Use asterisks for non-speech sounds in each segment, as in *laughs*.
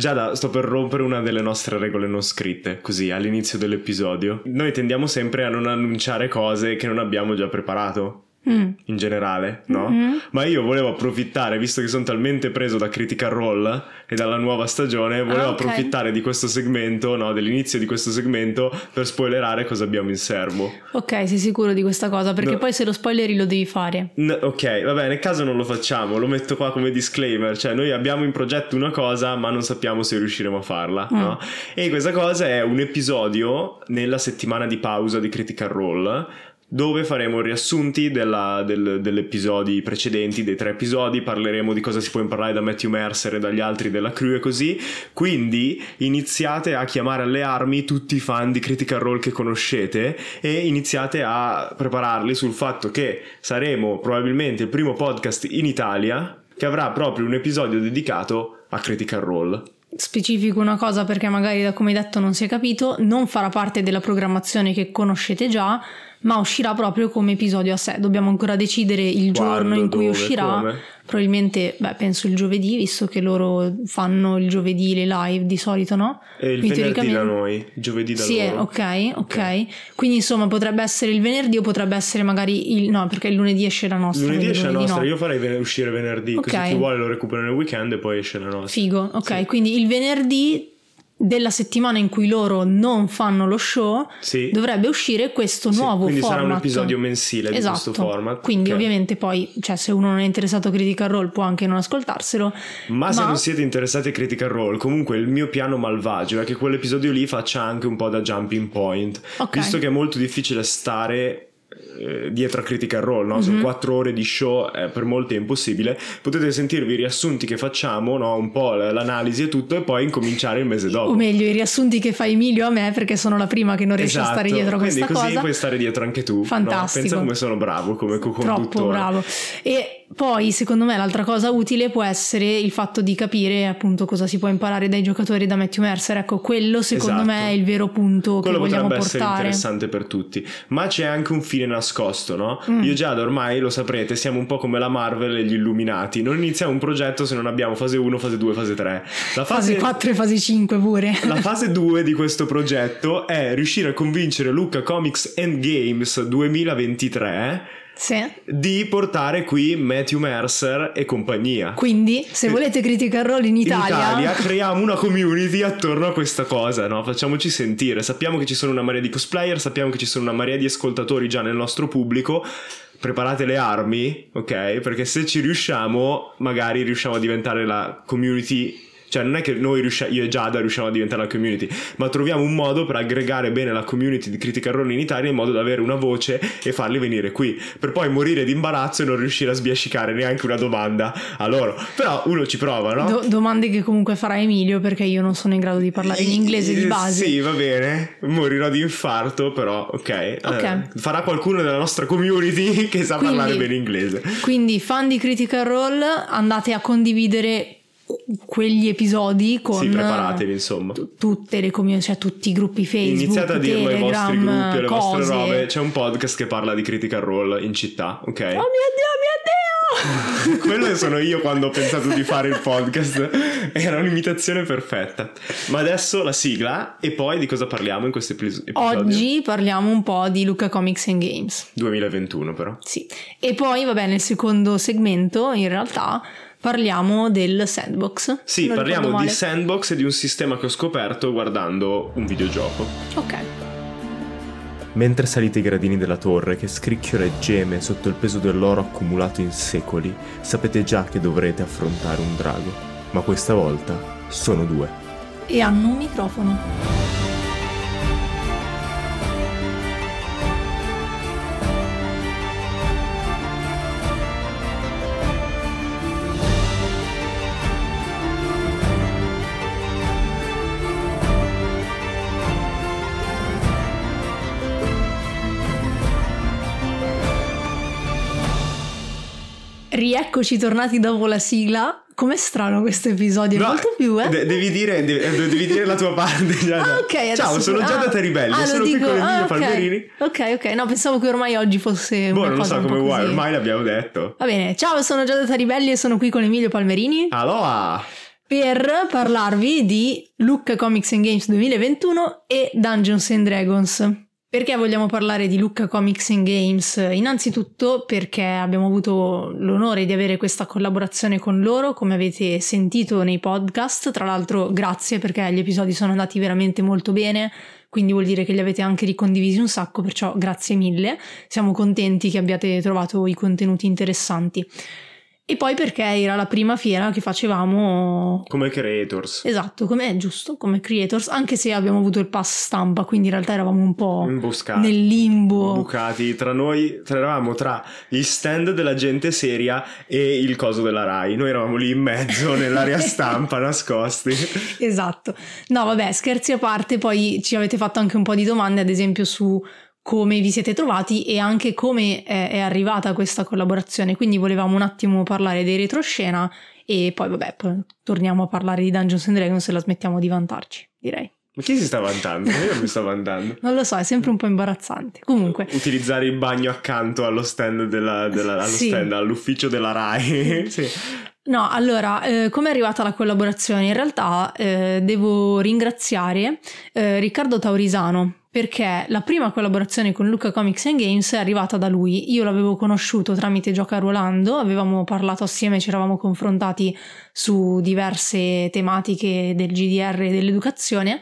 Giada, sto per rompere una delle nostre regole non scritte, così all'inizio dell'episodio. Noi tendiamo sempre a non annunciare cose che non abbiamo già preparato. Mm. In generale, no? Mm-hmm. Ma io volevo approfittare, visto che sono talmente preso da Critical Role e dalla nuova stagione, volevo ah, okay. approfittare di questo segmento, no? Dell'inizio di questo segmento per spoilerare cosa abbiamo in serbo. Ok, sei sicuro di questa cosa? Perché no. poi se lo spoileri lo devi fare. No, ok, vabbè, nel caso non lo facciamo, lo metto qua come disclaimer. Cioè, noi abbiamo in progetto una cosa, ma non sappiamo se riusciremo a farla, mm. no? E questa cosa è un episodio nella settimana di pausa di Critical Role dove faremo riassunti della, del, degli episodi precedenti, dei tre episodi, parleremo di cosa si può imparare da Matthew Mercer e dagli altri della crew e così, quindi iniziate a chiamare alle armi tutti i fan di Critical Role che conoscete e iniziate a prepararli sul fatto che saremo probabilmente il primo podcast in Italia che avrà proprio un episodio dedicato a Critical Role. Specifico una cosa perché magari da come detto non si è capito, non farà parte della programmazione che conoscete già, ma uscirà proprio come episodio a sé. Dobbiamo ancora decidere il Quando, giorno in cui dove, uscirà. Come? Probabilmente, beh, penso il giovedì, visto che loro fanno il giovedì le live di solito, no? E il Quindi, venerdì da noi, giovedì da sì, loro. Sì, ok, ok. Quindi insomma potrebbe essere il venerdì o potrebbe essere magari il... no, perché il lunedì esce la nostra. Lunedì esce la nostra, no. io farei uscire venerdì, okay. così chi vuole lo recupera nel weekend e poi esce la nostra. Figo, ok. Sì. Quindi il venerdì della settimana in cui loro non fanno lo show sì. dovrebbe uscire questo sì, nuovo quindi format. sarà un episodio mensile esatto. di questo esatto. format. Quindi okay. ovviamente poi, cioè se uno non è interessato a Critical Role può anche non ascoltarselo. Ma, ma, se non siete interessati a Critical Role, comunque il mio piano malvagio è che quell'episodio lì faccia anche un po' da jumping point. Okay. Visto che è molto difficile stare dietro a Critical Role, no? sono mm-hmm. quattro ore di show, eh, per molti è impossibile. Potete sentirvi i riassunti che facciamo, no? un po' l'analisi e tutto, e poi incominciare il mese dopo. O meglio, i riassunti che fa Emilio a me, perché sono la prima che non riesce esatto. a stare dietro a questa Quindi così puoi stare dietro anche tu. Fantastico. No? Pensa come sono bravo come co-conduttore. Troppo bravo. E poi, secondo me, l'altra cosa utile può essere il fatto di capire appunto cosa si può imparare dai giocatori da Matthew Mercer. Ecco, quello secondo esatto. me è il vero punto quello che vogliamo portare. Quello potrebbe essere interessante per tutti. Ma c'è anche un fine nascosto, no? Mm. Io già ormai lo saprete, siamo un po' come la Marvel e gli Illuminati. Non iniziamo un progetto se non abbiamo fase 1, fase 2, fase 3. La fase, fase 4 e fase 5 pure. La *laughs* fase 2 di questo progetto è riuscire a convincere Luca Comics and Games 2023 sì. di portare qui Matthew Mercer e compagnia. Quindi, se volete Critical Role in Italia... In Italia creiamo una community attorno a questa cosa, no? Facciamoci sentire. Sappiamo che ci sono una marea di cosplayer, sappiamo che ci sono una marea di ascoltatori già nel nostro pubblico preparate le armi, ok? Perché se ci riusciamo, magari riusciamo a diventare la community cioè, non è che noi riusciamo, io e Giada riusciamo a diventare la community, ma troviamo un modo per aggregare bene la community di Critical Role in Italia in modo da avere una voce e farli venire qui. Per poi morire di imbarazzo e non riuscire a sbiascicare neanche una domanda a loro. Però uno ci prova, no? Do- domande che comunque farà Emilio perché io non sono in grado di parlare in inglese di base. Sì, va bene. Morirò di infarto, però ok. okay. Eh, farà qualcuno della nostra community che sa quindi, parlare bene inglese. Quindi, fan di Critical Role, andate a condividere quegli episodi con sì, preparatevi insomma. t- tutte le community, cioè tutti i gruppi Facebook iniziate a dirlo ai vostri gruppi alle cose. vostre robe. C'è un podcast che parla di Critical Role in città ok? Oh mio dio mio dio! *laughs* Quello sono io quando ho pensato di fare il podcast. Era un'imitazione perfetta. Ma adesso la sigla e poi di cosa parliamo in questo episodio? Oggi parliamo un po' di Luca Comics and Games. 2021 però. Sì. E poi vabbè nel secondo segmento in realtà parliamo del sandbox. Sì, parliamo di sandbox e di un sistema che ho scoperto guardando un videogioco. Ok. Mentre salite i gradini della torre che scricchiola e geme sotto il peso dell'oro accumulato in secoli, sapete già che dovrete affrontare un drago. Ma questa volta sono due. E hanno un microfono. Rieccoci tornati dopo la sigla. Com'è strano questo episodio? No, molto più, eh? De- devi, dire, eh, devi, dire, la tua parte. Ah, ok. Ciao, sono Giada ah, Taribelli. Ah, sono dico. qui con Emilio ah, okay. Palmerini. Ok, ok. No, pensavo che ormai oggi fosse. Boh, non lo so come vuoi, così. ormai l'abbiamo detto. Va bene. Ciao, sono Giada Taribelli e sono qui con Emilio Palmerini. Aloha! per parlarvi di Lucca Comics and Games 2021 e Dungeons and Dragons. Perché vogliamo parlare di Lucca Comics and Games? Innanzitutto perché abbiamo avuto l'onore di avere questa collaborazione con loro, come avete sentito nei podcast. Tra l'altro, grazie perché gli episodi sono andati veramente molto bene, quindi vuol dire che li avete anche ricondivisi un sacco, perciò grazie mille. Siamo contenti che abbiate trovato i contenuti interessanti. E poi perché era la prima fiera che facevamo come creators. Esatto, come è giusto, come creators, anche se abbiamo avuto il pass stampa, quindi in realtà eravamo un po' Imboscati, nel limbo. Bucati tra noi, tra, eravamo tra gli stand della gente seria e il coso della Rai. Noi eravamo lì in mezzo *laughs* nell'area stampa nascosti. Esatto. No, vabbè, scherzi a parte, poi ci avete fatto anche un po' di domande, ad esempio su come vi siete trovati e anche come è, arrivata questa collaborazione. Quindi volevamo un attimo parlare dei retroscena e poi vabbè, torniamo a parlare di Dungeons and Dragons e la smettiamo di vantarci, direi. Ma chi si sta vantando? Io mi sto vantando. non lo so, è sempre un po' imbarazzante. Comunque. Utilizzare il bagno accanto allo stand, della, della, sì. stand all'ufficio della RAI. *laughs* sì. No, allora, eh, come è arrivata la collaborazione? In realtà eh, devo ringraziare eh, Riccardo Taurisano, perché la prima collaborazione con Luca Comics and Games è arrivata da lui. Io l'avevo conosciuto tramite Gioca Ruolando, avevamo parlato assieme, ci eravamo confrontati su diverse tematiche del GDR e dell'educazione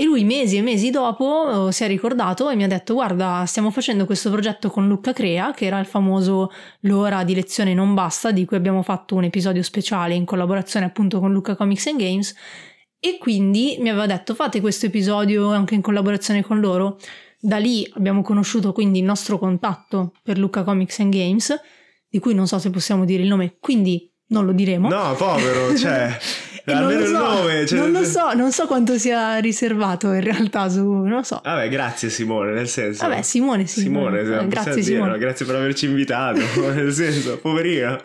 e lui mesi e mesi dopo eh, si è ricordato e mi ha detto guarda stiamo facendo questo progetto con Luca Crea che era il famoso L'ora di lezione non basta di cui abbiamo fatto un episodio speciale in collaborazione appunto con Luca Comics and Games e quindi mi aveva detto fate questo episodio anche in collaborazione con loro. Da lì abbiamo conosciuto quindi il nostro contatto per Luca Comics and Games, di cui non so se possiamo dire il nome, quindi non lo diremo. No, povero, cioè *laughs* almeno so, il nome. Cioè... Non lo so, non so quanto sia riservato in realtà su, non lo so. Vabbè, grazie Simone, nel senso. Vabbè, Simone, Simone. Simone, eh, grazie Simone. Grazie per averci invitato, *laughs* nel senso, poverino.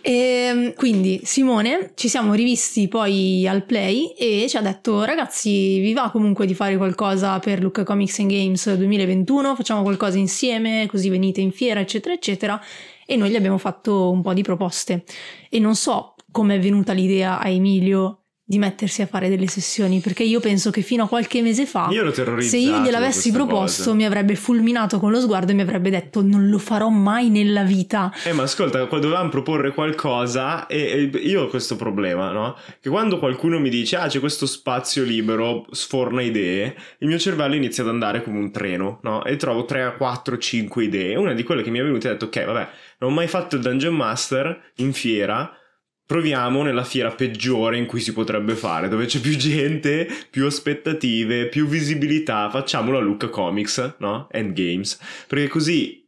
E ehm, quindi Simone, ci siamo rivisti poi al Play e ci ha detto ragazzi, vi va comunque di fare qualcosa per Luca Comics and Games 2021? Facciamo qualcosa insieme, così venite in fiera, eccetera, eccetera. E noi gli abbiamo fatto un po' di proposte. E non so come è venuta l'idea a Emilio di mettersi a fare delle sessioni perché io penso che fino a qualche mese fa io se io gliel'avessi proposto cosa. mi avrebbe fulminato con lo sguardo e mi avrebbe detto non lo farò mai nella vita eh ma ascolta dovevamo proporre qualcosa e, e, io ho questo problema no? che quando qualcuno mi dice ah c'è questo spazio libero sforna idee il mio cervello inizia ad andare come un treno no? e trovo 3, 4, 5 idee una di quelle che mi è venuta è detto ok vabbè non ho mai fatto il Dungeon Master in fiera proviamo nella fiera peggiore in cui si potrebbe fare, dove c'è più gente, più aspettative, più visibilità, facciamolo a Luca Comics, no? Endgames, perché così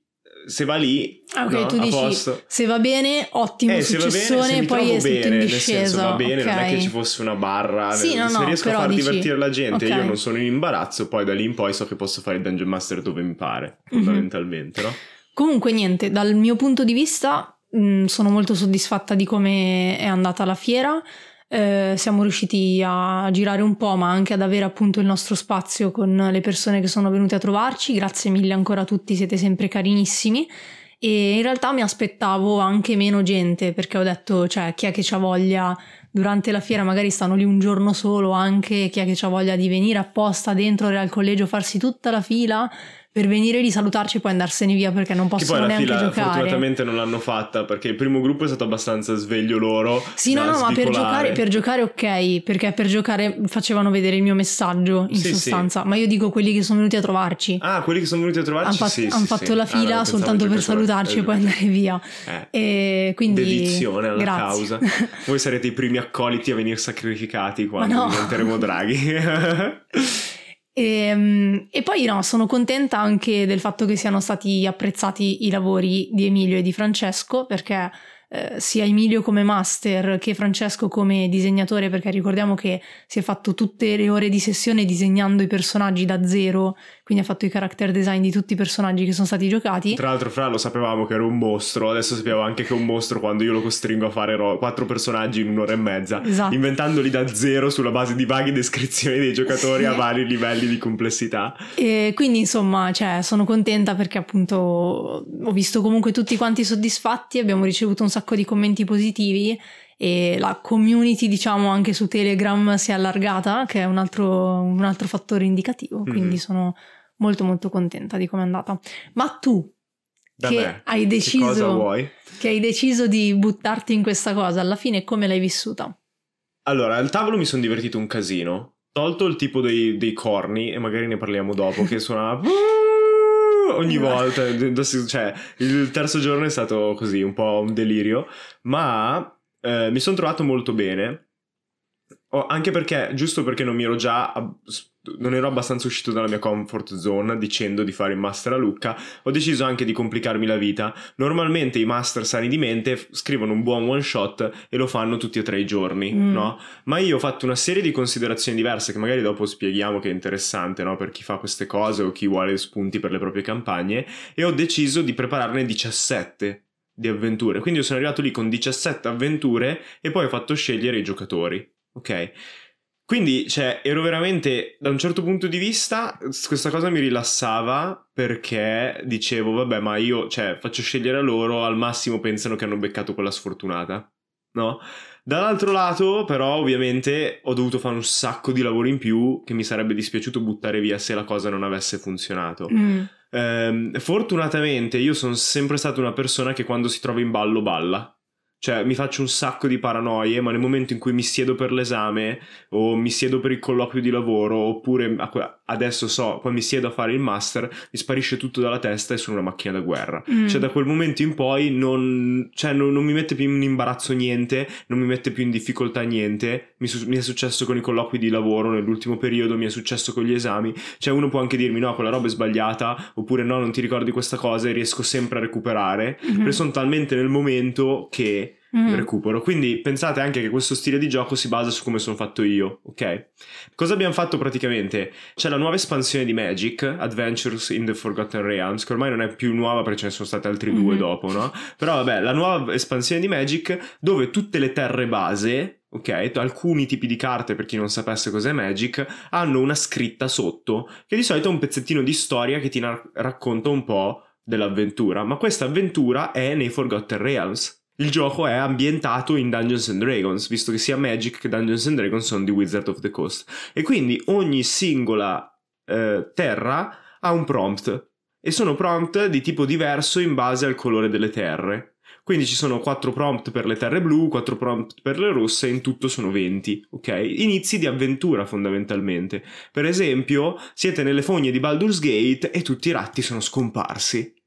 se va lì ah, ok no, tu dici posto. se va bene ottimo eh, successone poi è bene, tutto in discesa senso, va bene okay. non è che ci fosse una barra sì, no, se no, riesco a far dici... divertire la gente okay. io non sono in imbarazzo poi da lì in poi so che posso fare il Dungeon Master dove mi pare mhm. fondamentalmente mm-hmm. no? comunque niente dal mio punto di vista Mm, sono molto soddisfatta di come è andata la fiera. Eh, siamo riusciti a girare un po', ma anche ad avere appunto il nostro spazio con le persone che sono venute a trovarci. Grazie mille ancora a tutti, siete sempre carinissimi. E in realtà mi aspettavo anche meno gente perché ho detto, cioè, chi è che ha voglia durante la fiera, magari stanno lì un giorno solo, anche chi è che ha voglia di venire apposta dentro al collegio, farsi tutta la fila per venire lì, salutarci e poi andarsene via perché non possono neanche fila, giocare. Fortunatamente non l'hanno fatta perché il primo gruppo è stato abbastanza sveglio loro. Sì, no, no, ma per giocare, per giocare, ok, perché per giocare facevano vedere il mio messaggio in sì, sostanza. Sì. Ma io dico quelli che sono venuti a trovarci. Ah, quelli che sono venuti a trovarci. Hanno sì, han fatto la fila ah, soltanto per salutarci e poi andare via. Eh. E quindi. Dedizione alla grazie. causa. *laughs* Voi sarete i primi accoliti a venire sacrificati quando no. diventeremo draghi. *laughs* E, ehm, e, poi no, sono contenta anche del fatto che siano stati apprezzati i lavori di Emilio e di Francesco perché eh, sia Emilio come master che Francesco come disegnatore, perché ricordiamo che si è fatto tutte le ore di sessione disegnando i personaggi da zero, quindi ha fatto i character design di tutti i personaggi che sono stati giocati. Tra l'altro, Fra lo sapevamo che era un mostro, adesso sappiamo anche che è un mostro quando io lo costringo a fare ro- quattro personaggi in un'ora e mezza, esatto. inventandoli da zero sulla base di vaghe descrizioni dei giocatori sì. a *laughs* vari livelli di complessità. E quindi insomma, cioè, sono contenta perché appunto ho visto comunque tutti quanti soddisfatti, abbiamo ricevuto un sacco di commenti positivi e la community diciamo anche su Telegram si è allargata che è un altro, un altro fattore indicativo mm-hmm. quindi sono molto molto contenta di come è andata ma tu da che me. hai deciso che, che hai deciso di buttarti in questa cosa alla fine come l'hai vissuta? Allora al tavolo mi sono divertito un casino tolto il tipo dei, dei corni e magari ne parliamo dopo che suona *laughs* ogni volta, cioè il terzo giorno è stato così, un po' un delirio, ma eh, mi sono trovato molto bene. Oh, anche perché, giusto perché non mi ero già non ero abbastanza uscito dalla mia comfort zone dicendo di fare il master a Lucca, ho deciso anche di complicarmi la vita. Normalmente i master sani di mente scrivono un buon one shot e lo fanno tutti e tre i giorni, mm. no? Ma io ho fatto una serie di considerazioni diverse che magari dopo spieghiamo che è interessante, no? Per chi fa queste cose o chi vuole spunti per le proprie campagne e ho deciso di prepararne 17 di avventure. Quindi io sono arrivato lì con 17 avventure e poi ho fatto scegliere i giocatori, ok? Quindi, cioè, ero veramente, da un certo punto di vista, questa cosa mi rilassava perché dicevo, vabbè, ma io, cioè, faccio scegliere a loro, al massimo pensano che hanno beccato quella sfortunata, no? Dall'altro lato, però, ovviamente, ho dovuto fare un sacco di lavoro in più che mi sarebbe dispiaciuto buttare via se la cosa non avesse funzionato. Mm. Ehm, fortunatamente, io sono sempre stata una persona che quando si trova in ballo balla. Cioè, mi faccio un sacco di paranoie, ma nel momento in cui mi siedo per l'esame o mi siedo per il colloquio di lavoro, oppure adesso so, poi mi siedo a fare il master, mi sparisce tutto dalla testa e sono una macchina da guerra. Mm. Cioè, da quel momento in poi non, cioè, non, non, mi mette più in imbarazzo niente, non mi mette più in difficoltà niente. Mi, mi, è successo con i colloqui di lavoro nell'ultimo periodo, mi è successo con gli esami. Cioè, uno può anche dirmi no, quella roba è sbagliata, oppure no, non ti ricordi questa cosa e riesco sempre a recuperare. Mm-hmm. Perché sono talmente nel momento che mm. recupero. Quindi pensate anche che questo stile di gioco si basa su come sono fatto io, ok? Cosa abbiamo fatto praticamente? C'è la nuova espansione di Magic, Adventures in the Forgotten Realms, che ormai non è più nuova perché ce ne sono stati altri mm. due dopo, no? Però vabbè, la nuova espansione di Magic dove tutte le terre base ok? Alcuni tipi di carte, per chi non sapesse cos'è Magic, hanno una scritta sotto, che di solito è un pezzettino di storia che ti na- racconta un po' dell'avventura, ma questa avventura è nei Forgotten Realms. Il gioco è ambientato in Dungeons and Dragons, visto che sia Magic che Dungeons and Dragons sono di Wizard of the Coast. E quindi ogni singola eh, terra ha un prompt. E sono prompt di tipo diverso in base al colore delle terre. Quindi ci sono 4 prompt per le terre blu, 4 prompt per le rosse, in tutto sono 20, ok? Inizi di avventura fondamentalmente. Per esempio, siete nelle fogne di Baldur's Gate e tutti i ratti sono scomparsi.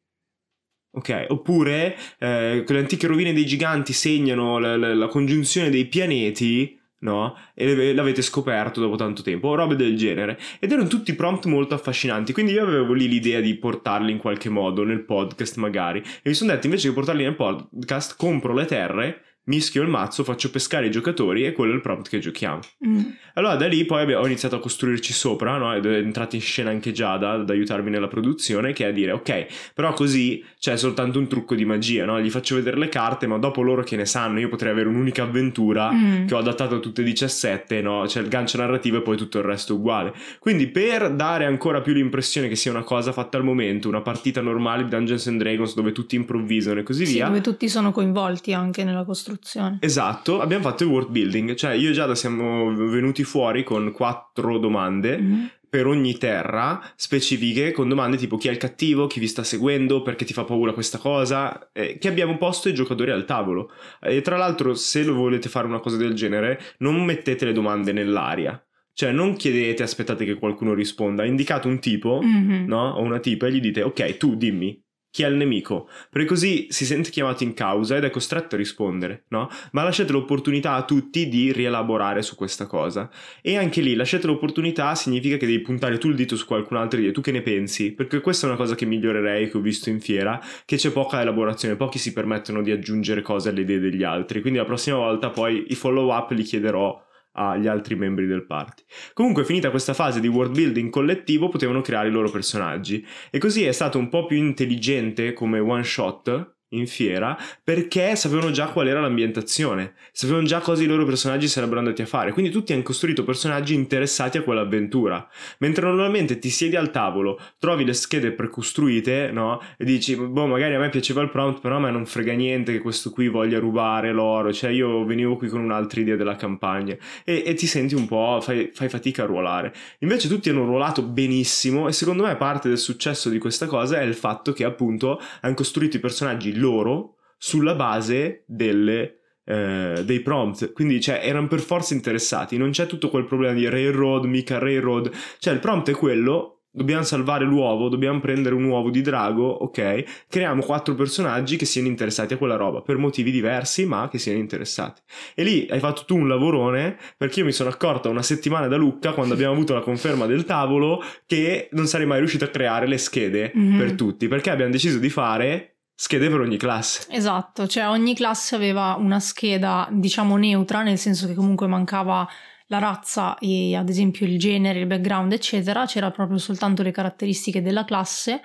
Ok, oppure eh, le antiche rovine dei giganti segnano la, la, la congiunzione dei pianeti, no? E l'avete scoperto dopo tanto tempo, o robe del genere. Ed erano tutti prompt molto affascinanti, quindi io avevo lì l'idea di portarli in qualche modo nel podcast magari. E mi sono detto invece che portarli nel podcast, compro le terre mischio il mazzo, faccio pescare i giocatori e quello è il prompt che giochiamo. Mm. Allora da lì poi ho iniziato a costruirci sopra, no? ed è entrata in scena anche Giada ad aiutarmi nella produzione, che è a dire ok, però così c'è soltanto un trucco di magia, no? gli faccio vedere le carte, ma dopo loro che ne sanno, io potrei avere un'unica avventura mm. che ho adattato a tutte e 17, no? c'è il gancio narrativo e poi tutto il resto uguale. Quindi per dare ancora più l'impressione che sia una cosa fatta al momento, una partita normale di Dungeons and Dragons dove tutti improvvisano e così sì, via. Dove tutti sono coinvolti anche nella costruzione costruzione. Esatto, abbiamo fatto il world building, cioè io e Giada siamo venuti fuori con quattro domande. Mm-hmm per ogni terra specifiche con domande tipo chi è il cattivo, chi vi sta seguendo, perché ti fa paura questa cosa, eh, che abbiamo posto ai giocatori al tavolo. E tra l'altro, se lo volete fare una cosa del genere, non mettete le domande nell'aria. Cioè, non chiedete, aspettate che qualcuno risponda, indicate un tipo, mm-hmm. no? O una tipa e gli dite, ok, tu dimmi, chi è il nemico, perché così si sente chiamato in causa ed è costretto a rispondere, no? Ma lasciate l'opportunità a tutti di rielaborare su questa cosa. E anche lì, lasciate l'opportunità significa che devi puntare tu il dito su qualcun altro e dire tu che ne pensi? Perché questa è una cosa che migliorerei, che ho visto in fiera, che c'è poca elaborazione, pochi si permettono di aggiungere cose alle idee degli altri, quindi la prossima volta poi i follow up li chiederò agli altri membri del party. Comunque, finita questa fase di world building collettivo, potevano creare i loro personaggi. E così è stato un po' più intelligente come one shot, in fiera perché sapevano già qual era l'ambientazione, sapevano già cosa i loro personaggi sarebbero andati a fare, quindi tutti hanno costruito personaggi interessati a quell'avventura, mentre normalmente ti siedi al tavolo, trovi le schede precostruite, no? E dici, boh, magari a me piaceva il prompt, però a me non frega niente che questo qui voglia rubare l'oro, cioè io venivo qui con un'altra idea della campagna e, e ti senti un po', fai, fai fatica a ruolare. Invece tutti hanno ruolato benissimo e secondo me parte del successo di questa cosa è il fatto che appunto hanno costruito i personaggi loro sulla base delle, eh, dei prompt. Quindi cioè, erano per forza interessati. Non c'è tutto quel problema di railroad, mica railroad. Cioè il prompt è quello. Dobbiamo salvare l'uovo, dobbiamo prendere un uovo di drago, ok? Creiamo quattro personaggi che siano interessati a quella roba, per motivi diversi, ma che siano interessati. E lì hai fatto tu un lavorone, perché io mi sono accorta una settimana da Lucca, quando abbiamo avuto la conferma del tavolo, che non sarei mai riuscito a creare le schede mm-hmm. per tutti, perché abbiamo deciso di fare schede per ogni classe. Esatto, cioè ogni classe aveva una scheda diciamo neutra, nel senso che comunque mancava la razza e ad esempio il genere, il background, eccetera, c'era proprio soltanto le caratteristiche della classe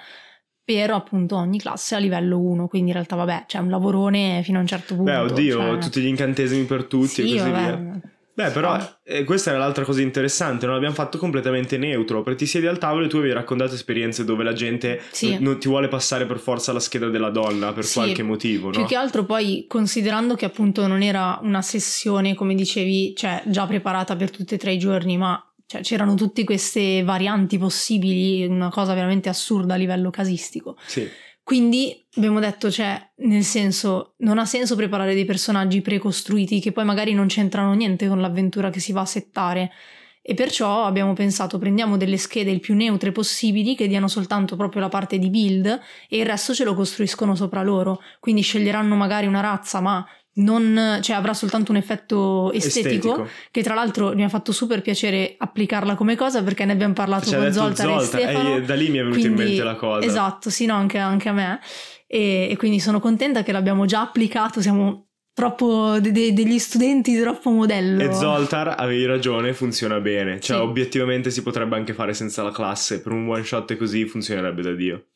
per appunto ogni classe a livello 1, quindi in realtà vabbè, c'è un lavorone fino a un certo punto. Beh, oddio, cioè... tutti gli incantesimi per tutti sì, e così vabbè. via. Beh, però eh, questa era l'altra cosa interessante, non l'abbiamo fatto completamente neutro, perché ti siedi al tavolo e tu avevi raccontato esperienze dove la gente sì. non ti vuole passare per forza la scheda della donna per sì. qualche motivo, no? Più che altro poi, considerando che appunto non era una sessione, come dicevi, cioè già preparata per tutti e tre i giorni, ma cioè, c'erano tutte queste varianti possibili, una cosa veramente assurda a livello casistico. Sì. Quindi abbiamo detto, cioè, nel senso, non ha senso preparare dei personaggi precostruiti che poi magari non c'entrano niente con l'avventura che si va a settare. E perciò abbiamo pensato, prendiamo delle schede il più neutre possibili che diano soltanto proprio la parte di build e il resto ce lo costruiscono sopra loro. Quindi sceglieranno magari una razza, ma non, cioè avrà soltanto un effetto estetico, estetico, che tra l'altro mi ha fatto super piacere applicarla come cosa perché ne abbiamo parlato cioè, con Zoltan Zolta, e Stefano. E da lì mi è venuta quindi, in mente la cosa. Esatto, sì, no, anche, anche a me. E, e, quindi sono contenta che l'abbiamo già applicato, siamo troppo de- de- degli studenti troppo modello. E Zoltar avevi ragione, funziona bene. Cioè, sì. obiettivamente si potrebbe anche fare senza la classe, per un one shot così funzionerebbe da Dio.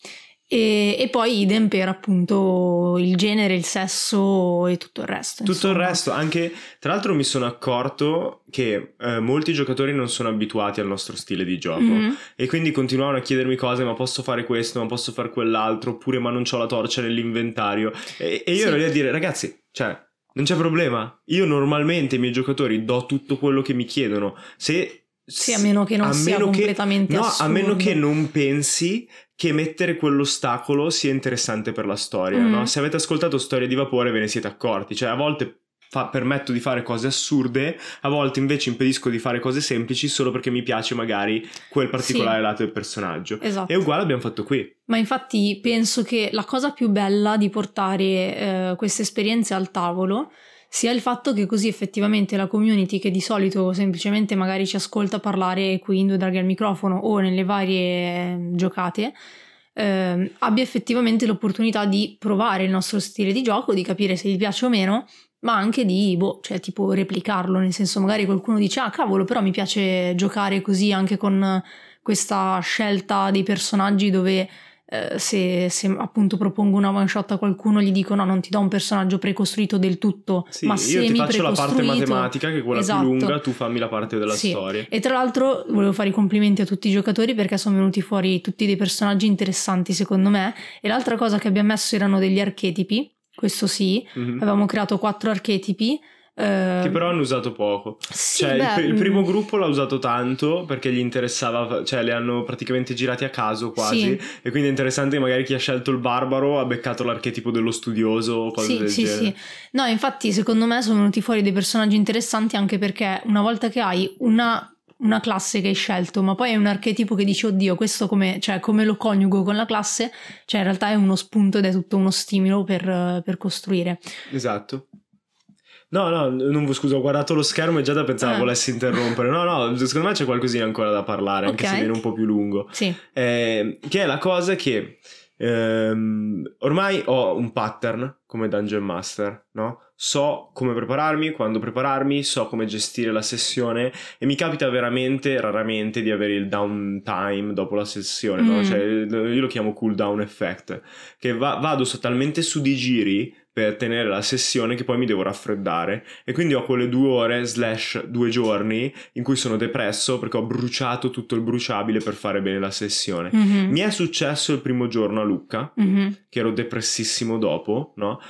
E, e, poi idem per appunto il genere, il sesso e tutto il resto. Tutto insomma. il resto, anche tra l'altro mi sono accorto che eh, molti giocatori non sono abituati al nostro stile di gioco mm-hmm. e quindi continuavano a chiedermi cose, ma posso fare questo, ma posso fare quell'altro, oppure ma non ho la torcia nell'inventario. E, e io sì. ero lì a dire, ragazzi, cioè, non c'è problema. Io normalmente ai miei giocatori do tutto quello che mi chiedono. Se sì, a meno che non sia completamente che, No, assurdo. a meno che non pensi che mettere quell'ostacolo sia interessante per la storia, mm. no? Se avete ascoltato Storia di Vapore ve ne siete accorti, cioè a volte fa, permetto di fare cose assurde, a volte invece impedisco di fare cose semplici solo perché mi piace magari quel particolare sì. lato del personaggio. Esatto. E uguale abbiamo fatto qui. Ma infatti penso che la cosa più bella di portare eh, queste esperienze al tavolo sia il fatto che così effettivamente la community che di solito semplicemente magari ci ascolta parlare qui in due draghi al microfono o nelle varie ehm, giocate eh, abbia effettivamente l'opportunità di provare il nostro stile di gioco, di capire se gli piace o meno, ma anche di, boh, cioè tipo replicarlo, nel senso magari qualcuno dice ah cavolo però mi piace giocare così anche con questa scelta dei personaggi dove eh, se, se, appunto propongo una one shot a qualcuno gli dico no non ti do un personaggio precostruito del tutto sì, ma io ti faccio la parte matematica che è quella esatto. più lunga tu fammi la parte della sì. storia e tra l'altro volevo fare i complimenti a tutti i giocatori perché sono venuti fuori tutti dei personaggi interessanti secondo me e l'altra cosa che abbiamo messo erano degli archetipi questo sì mm-hmm. avevamo creato quattro archetipi che però hanno usato poco. Sì, cioè, beh, il, il, primo gruppo l'ha usato tanto perché gli interessava, cioè li hanno praticamente girati a caso quasi. Sì. E quindi è interessante che magari chi ha scelto il barbaro ha beccato l'archetipo dello studioso o cose sì, del sì, genere. Sì, No, infatti secondo me sono venuti fuori dei personaggi interessanti anche perché una volta che hai una una classe che hai scelto, ma poi è un archetipo che dici, oddio, questo come, cioè, come lo coniugo con la classe, cioè in realtà è uno spunto ed è tutto uno stimolo per, per costruire. Esatto. No, no, non, scusa, ho guardato lo schermo e già da pensavo ah. volessi interrompere. No, no, secondo me c'è qualcosina ancora da parlare, okay. anche se viene un po' più lungo. Sì. Eh, che è la cosa che Ehm, ormai ho un pattern come Dungeon Master, no? So come prepararmi, quando prepararmi, so come gestire la sessione e mi capita veramente, raramente, di avere il downtime dopo la sessione, mm. no? Cioè, io lo chiamo cooldown effect, che va, vado talmente su di giri per tenere la sessione che poi mi devo raffreddare e quindi ho quelle due ore slash due giorni in cui sono depresso perché ho bruciato tutto il bruciabile per fare bene la sessione. Mm-hmm. Mi è successo il primo giorno a Lucca, mm-hmm. che ero depressissimo dopo, no?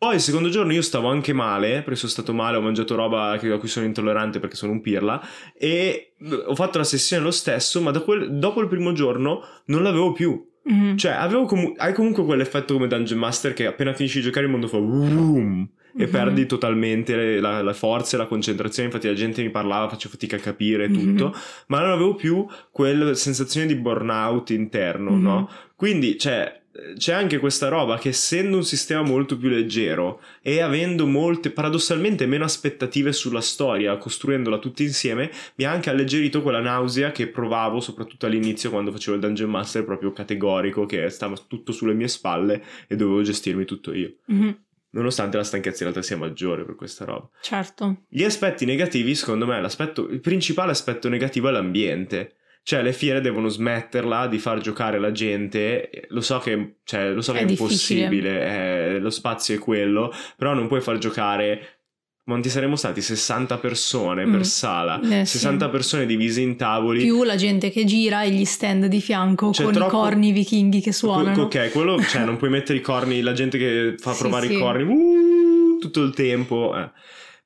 Poi il secondo giorno io stavo anche male, perché sono stato male, ho mangiato roba a cui sono intollerante perché sono un pirla e ho fatto la sessione lo stesso, ma quel, dopo il primo giorno non l'avevo più. Mm-hmm. Cioè, com- hai comunque quell'effetto come Dungeon Master che appena finisci di giocare il mondo fa vroom, e mm-hmm. perdi totalmente la, la, forza e la concentrazione. Infatti, la gente mi parlava, facevo fatica a capire mm-hmm. tutto, ma non avevo più quella sensazione di burnout interno, no? Mm-hmm. Quindi, cioè, c'è anche questa roba che essendo un sistema molto più leggero e avendo molte paradossalmente meno aspettative sulla storia, costruendola tutti insieme, mi ha anche alleggerito quella nausea che provavo soprattutto all'inizio quando facevo il Dungeon Master proprio categorico che stava tutto sulle mie spalle e dovevo gestirmi tutto io. Mm-hmm. Nonostante la stanchezza in realtà sia maggiore per questa roba. Certo. Gli aspetti negativi, secondo me, l'aspetto, il principale aspetto negativo è l'ambiente cioè, le fiere devono smetterla di far giocare la gente. Lo so che, cioè, lo so che è, è impossibile, è, lo spazio è quello, però non puoi far giocare quanti saremmo stati? 60 persone mm. per sala, eh, 60 sì. persone divise in tavoli. Più la gente che gira e gli stand di fianco cioè, con troppo... i corni vichinghi che suonano. ok, quello, cioè non puoi mettere i corni, la gente che fa *laughs* sì, provare sì. i corni uh, tutto il tempo. Eh.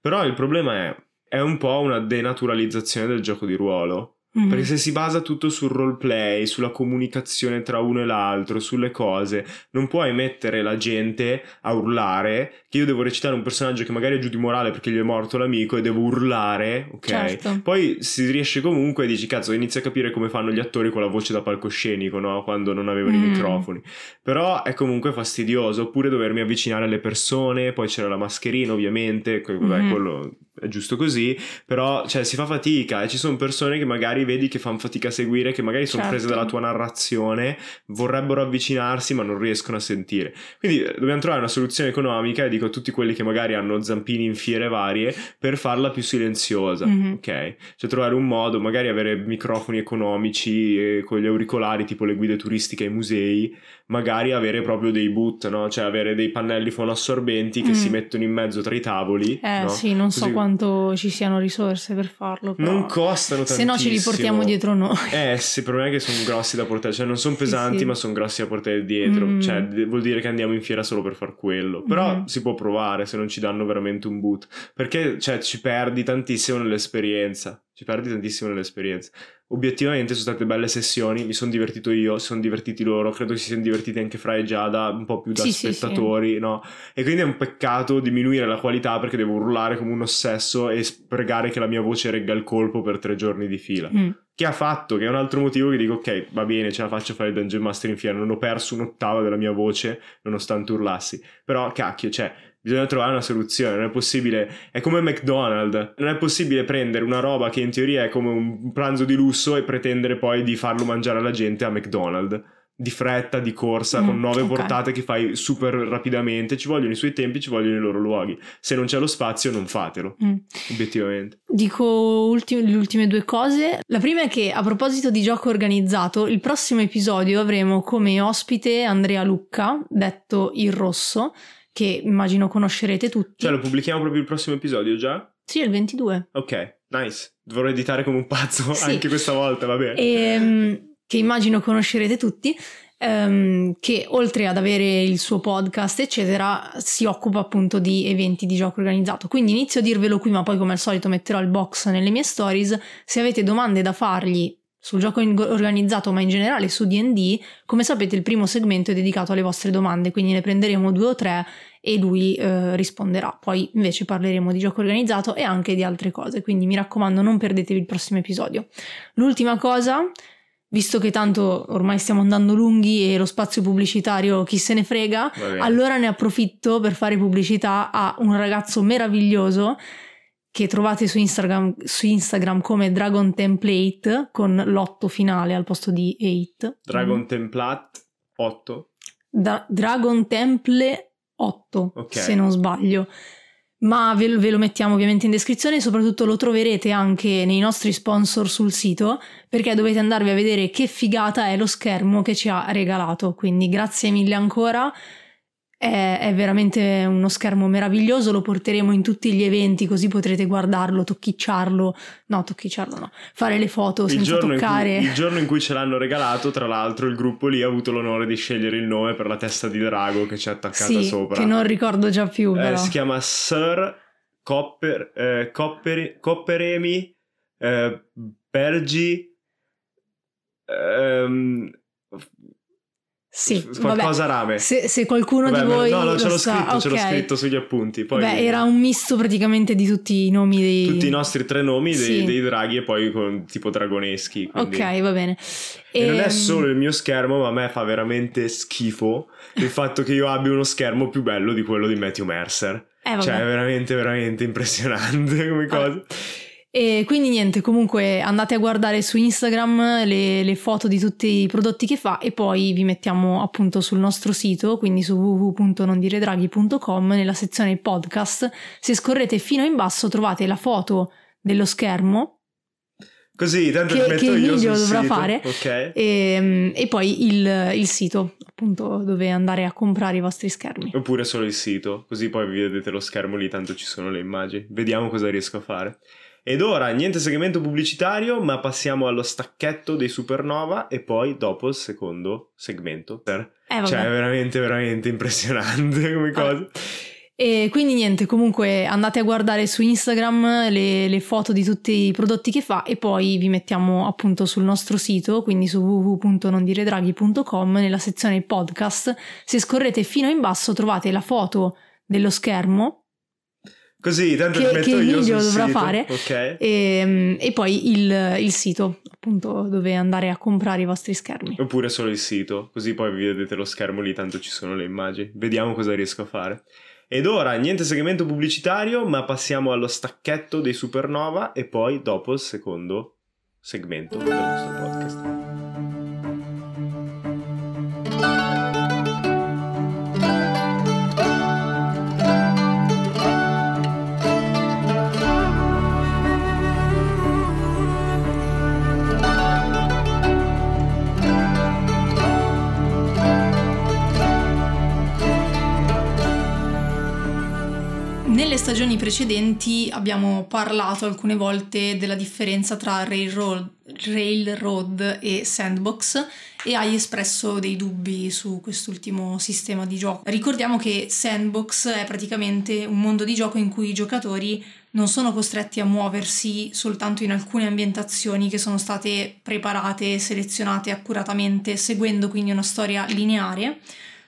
Però il problema è, è un po' una denaturalizzazione del gioco di ruolo. Mm-hmm. Perché se si basa tutto sul roleplay, sulla comunicazione tra uno e l'altro, sulle cose, non puoi mettere la gente a urlare che io devo recitare un personaggio che magari è giù di morale perché gli è morto l'amico e devo urlare, ok? Certo. Poi si riesce comunque e dici, cazzo, inizia a capire come fanno gli attori con la voce da palcoscenico, no? Quando non avevano mm. i microfoni. Però è comunque fastidioso, oppure dovermi avvicinare alle persone, poi c'era la mascherina ovviamente, vabbè, mm. quello è giusto così, però cioè, si fa fatica e ci sono persone che magari vedi che fanno fatica a seguire, che magari sono certo. prese dalla tua narrazione, vorrebbero avvicinarsi ma non riescono a sentire. Quindi eh, dobbiamo trovare una soluzione economica, e dico a tutti quelli che magari hanno zampini in fiere varie, per farla più silenziosa, mm-hmm. ok? Cioè trovare un modo, magari avere microfoni economici con gli auricolari tipo le guide turistiche ai musei, magari avere proprio dei boot, no? Cioè avere dei pannelli fonoassorbenti che mm. si mettono in mezzo tra i tavoli. Eh no? sì, non Così... so quanto ci siano risorse per farlo. Però... Non costano tantissimo. Se no ce li portiamo dietro noi. Eh sì, il problema è che sono grossi da portare, cioè non sono pesanti sì, sì. ma sono grossi da portare dietro. Mm. Cioè vuol dire che andiamo in fiera solo per far quello. Però mm. si può provare se non ci danno veramente un boot. Perché cioè, ci perdi tantissimo nell'esperienza. Ci perdi tantissimo nell'esperienza obiettivamente sono state belle sessioni, mi sono divertito io, si sono divertiti loro, credo si siano divertiti anche Fra e Giada, un po' più da sì, spettatori, sì, sì. no? E quindi è un peccato diminuire la qualità perché devo urlare come un ossesso e pregare che la mia voce regga il colpo per tre giorni di fila. Mm. Che ha fatto, che è un altro motivo che dico, ok, va bene, ce la faccio fare il Dungeon Master in fiera, non ho perso un'ottava della mia voce nonostante urlassi, però cacchio, cioè Bisogna trovare una soluzione, non è possibile, è come McDonald's, non è possibile prendere una roba che in teoria è come un pranzo di lusso e pretendere poi di farlo mangiare alla gente a McDonald's. Di fretta, di corsa, mm, con nove okay. portate che fai super rapidamente, ci vogliono i suoi tempi, ci vogliono i loro luoghi. Se non c'è lo spazio, non fatelo, mm. obiettivamente. Dico ultim- le ultime due cose. La prima è che a proposito di gioco organizzato, il prossimo episodio avremo come ospite Andrea Lucca, detto il Rosso, che immagino conoscerete tutti. Cioè lo pubblichiamo proprio il prossimo episodio già? Sì, il 22. Ok, nice. Dovrò editare come un pazzo *laughs* sì. anche questa volta, va bene. Ehm, che immagino conoscerete tutti. Um, che oltre ad avere il suo podcast eccetera si occupa appunto di eventi di gioco organizzato quindi inizio a dirvelo qui ma poi come al solito metterò il box nelle mie stories se avete domande da fargli sul gioco organizzato ma in generale su DD, come sapete il primo segmento è dedicato alle vostre domande, quindi ne prenderemo due o tre e lui eh, risponderà. Poi invece parleremo di gioco organizzato e anche di altre cose, quindi mi raccomando non perdetevi il prossimo episodio. L'ultima cosa, visto che tanto ormai stiamo andando lunghi e lo spazio pubblicitario chi se ne frega, allora ne approfitto per fare pubblicità a un ragazzo meraviglioso che trovate su Instagram, su Instagram come Dragon Template con l'otto finale al posto di 8. Dragon mm. Template 8. da- Dragon Temple 8, okay. se non sbaglio. Ma ve, ve, lo mettiamo ovviamente in descrizione e soprattutto lo troverete anche nei nostri sponsor sul sito perché dovete andarvi a vedere che figata è lo schermo che ci ha regalato. Quindi grazie mille ancora è, è, veramente uno schermo meraviglioso, lo porteremo in tutti gli eventi così potrete guardarlo, tocchicciarlo, no tocchicciarlo no, fare le foto il senza toccare. Cui, il giorno in cui ce l'hanno regalato, tra l'altro il gruppo lì ha avuto l'onore di scegliere il nome per la testa di drago che c'è attaccata sì, sopra. che non ricordo già più eh, si chiama Sir Copper, eh, Copper, Copperemi eh, Bergi ehm, sì, qualcosa vabbè, rame. Se, se qualcuno vabbè, di voi. No, no, ce l'ho, sa, scritto, okay. ce l'ho scritto sugli appunti. Poi Beh, era un misto praticamente di tutti i nomi dei. Tutti i nostri tre nomi dei, sì. dei draghi e poi con tipo dragoneschi. Quindi... Ok, va bene. E, e non è ehm, solo il mio schermo, ma a me fa veramente schifo il fatto che io abbia uno schermo più bello di quello di Matthew Mercer. Eh, cioè, è veramente, veramente impressionante *laughs* come cosa. Ah. E quindi niente, comunque andate a guardare su Instagram le, le, foto di tutti i prodotti che fa e poi vi mettiamo appunto sul nostro sito, quindi su www.nondiredraghi.com nella sezione podcast. Se scorrete fino in basso trovate la foto dello schermo. Così, tanto che, che Emilio dovrà sito. fare. Okay. E, e, poi il, il, sito, appunto, dove andare a comprare i vostri schermi. Oppure solo il sito, così poi vi vedete lo schermo lì, tanto ci sono le immagini. Vediamo cosa riesco a fare. Ed ora niente segmento pubblicitario, ma passiamo allo stacchetto dei Supernova e poi dopo il secondo segmento. Per... Eh, cioè, è veramente, veramente impressionante *laughs* come cosa. E quindi niente, comunque andate a guardare su Instagram le, le, foto di tutti i prodotti che fa e poi vi mettiamo appunto sul nostro sito, quindi su www.nondiredraghi.com nella sezione podcast. Se scorrete fino in basso trovate la foto dello schermo Così, tanto che, che io video dovrà sito. fare. Okay. E, ehm, e, poi il, il, sito, appunto, dove andare a comprare i vostri schermi. Oppure solo il sito, così poi vi vedete lo schermo lì, tanto ci sono le immagini. Vediamo cosa riesco a fare. Ed ora, niente segmento pubblicitario, ma passiamo allo stacchetto dei Supernova e poi dopo il secondo segmento del nostro podcast. Nelle stagioni precedenti abbiamo parlato alcune volte della differenza tra Railroad, Railroad e Sandbox e hai espresso dei dubbi su quest'ultimo sistema di gioco. Ricordiamo che Sandbox è praticamente un mondo di gioco in cui i giocatori non sono costretti a muoversi soltanto in alcune ambientazioni che sono state preparate e selezionate accuratamente, seguendo quindi una storia lineare,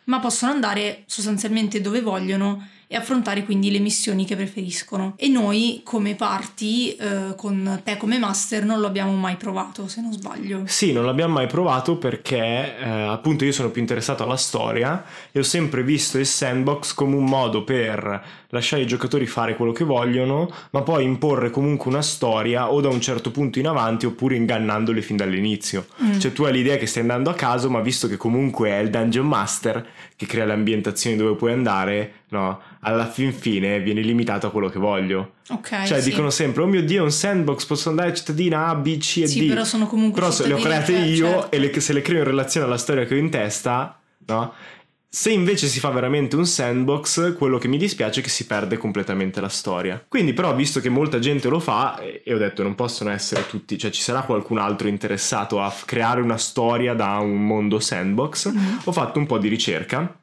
ma possono andare sostanzialmente dove vogliono e affrontare quindi le missioni che preferiscono. E noi come party, eh, con te come master, non lo abbiamo mai provato, se non sbaglio. Sì, non l'abbiamo mai provato perché eh, appunto io sono più interessato alla storia e ho sempre visto il sandbox come un modo per lasciare i giocatori fare quello che vogliono, ma poi imporre comunque una storia o da un certo punto in avanti oppure ingannandoli fin dall'inizio. Mm. Cioè tu hai l'idea che stai andando a caso, ma visto che comunque è il dungeon master che crea le ambientazioni dove puoi andare, no, alla fin fine vieni limitato a quello che voglio. Ok. Cioè sì. dicono sempre, oh mio Dio, è un sandbox, posso andare a cittadina A, B, C e sì, D. Sì, però sono comunque Però se le ho create io certo. e le, se le creo in relazione alla storia che ho in testa, no? Se invece si fa veramente un sandbox, quello che mi dispiace è che si perde completamente la storia. Quindi però, visto che molta gente lo fa, e ho detto non possono essere tutti, cioè ci sarà qualcun altro interessato a creare una storia da un mondo sandbox, mm. ho fatto un po' di ricerca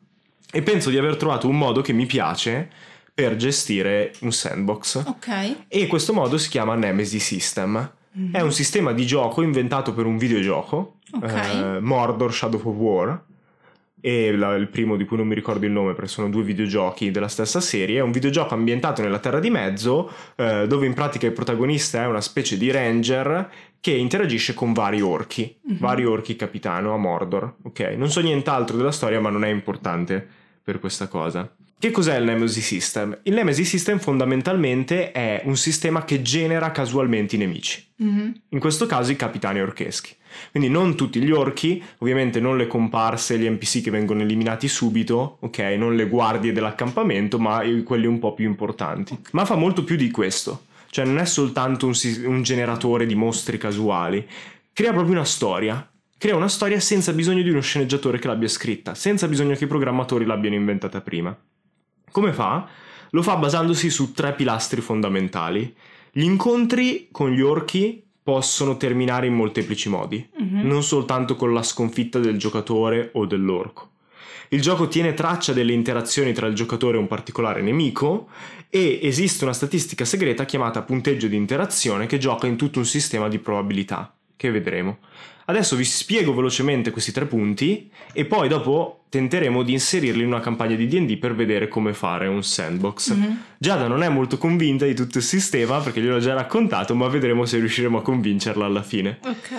e penso di aver trovato un modo che mi piace per gestire un sandbox. Ok. E questo modo si chiama Nemesis System. Mm-hmm. È un sistema di gioco inventato per un videogioco, okay. eh, Mordor Shadow of War, e la, il primo di cui non mi ricordo il nome perché sono due videogiochi della stessa serie, è un videogioco ambientato nella Terra di Mezzo eh, dove in pratica il protagonista è una specie di ranger che interagisce con vari orchi, mm-hmm. vari orchi capitano a Mordor, ok? Non so nient'altro della storia ma non è importante per questa cosa. Che cos'è il Nemesis System? Il Nemesis System fondamentalmente è un sistema che genera casualmente i nemici. Mm-hmm. In questo caso i capitani orcheschi. Quindi non tutti gli orchi, ovviamente non le comparse, gli NPC che vengono eliminati subito, ok? Non le guardie dell'accampamento, ma quelli un po' più importanti. Ma fa molto più di questo. Cioè non è soltanto un, un generatore di mostri casuali, crea proprio una storia. Crea una storia senza bisogno di uno sceneggiatore che l'abbia scritta, senza bisogno che i programmatori l'abbiano inventata prima. Come fa? Lo fa basandosi su tre pilastri fondamentali. Gli incontri con gli orchi possono terminare in molteplici modi, mm-hmm. non soltanto con la sconfitta del giocatore o dell'orco. Il gioco tiene traccia delle interazioni tra il giocatore e un particolare nemico e esiste una statistica segreta chiamata punteggio di interazione che gioca in tutto un sistema di probabilità, che vedremo. Adesso vi spiego velocemente questi tre punti e poi dopo tenteremo di inserirli in una campagna di DD per vedere come fare un sandbox. Mm-hmm. Giada non è molto convinta di tutto il sistema perché gliel'ho già raccontato, ma vedremo se riusciremo a convincerla alla fine. Ok.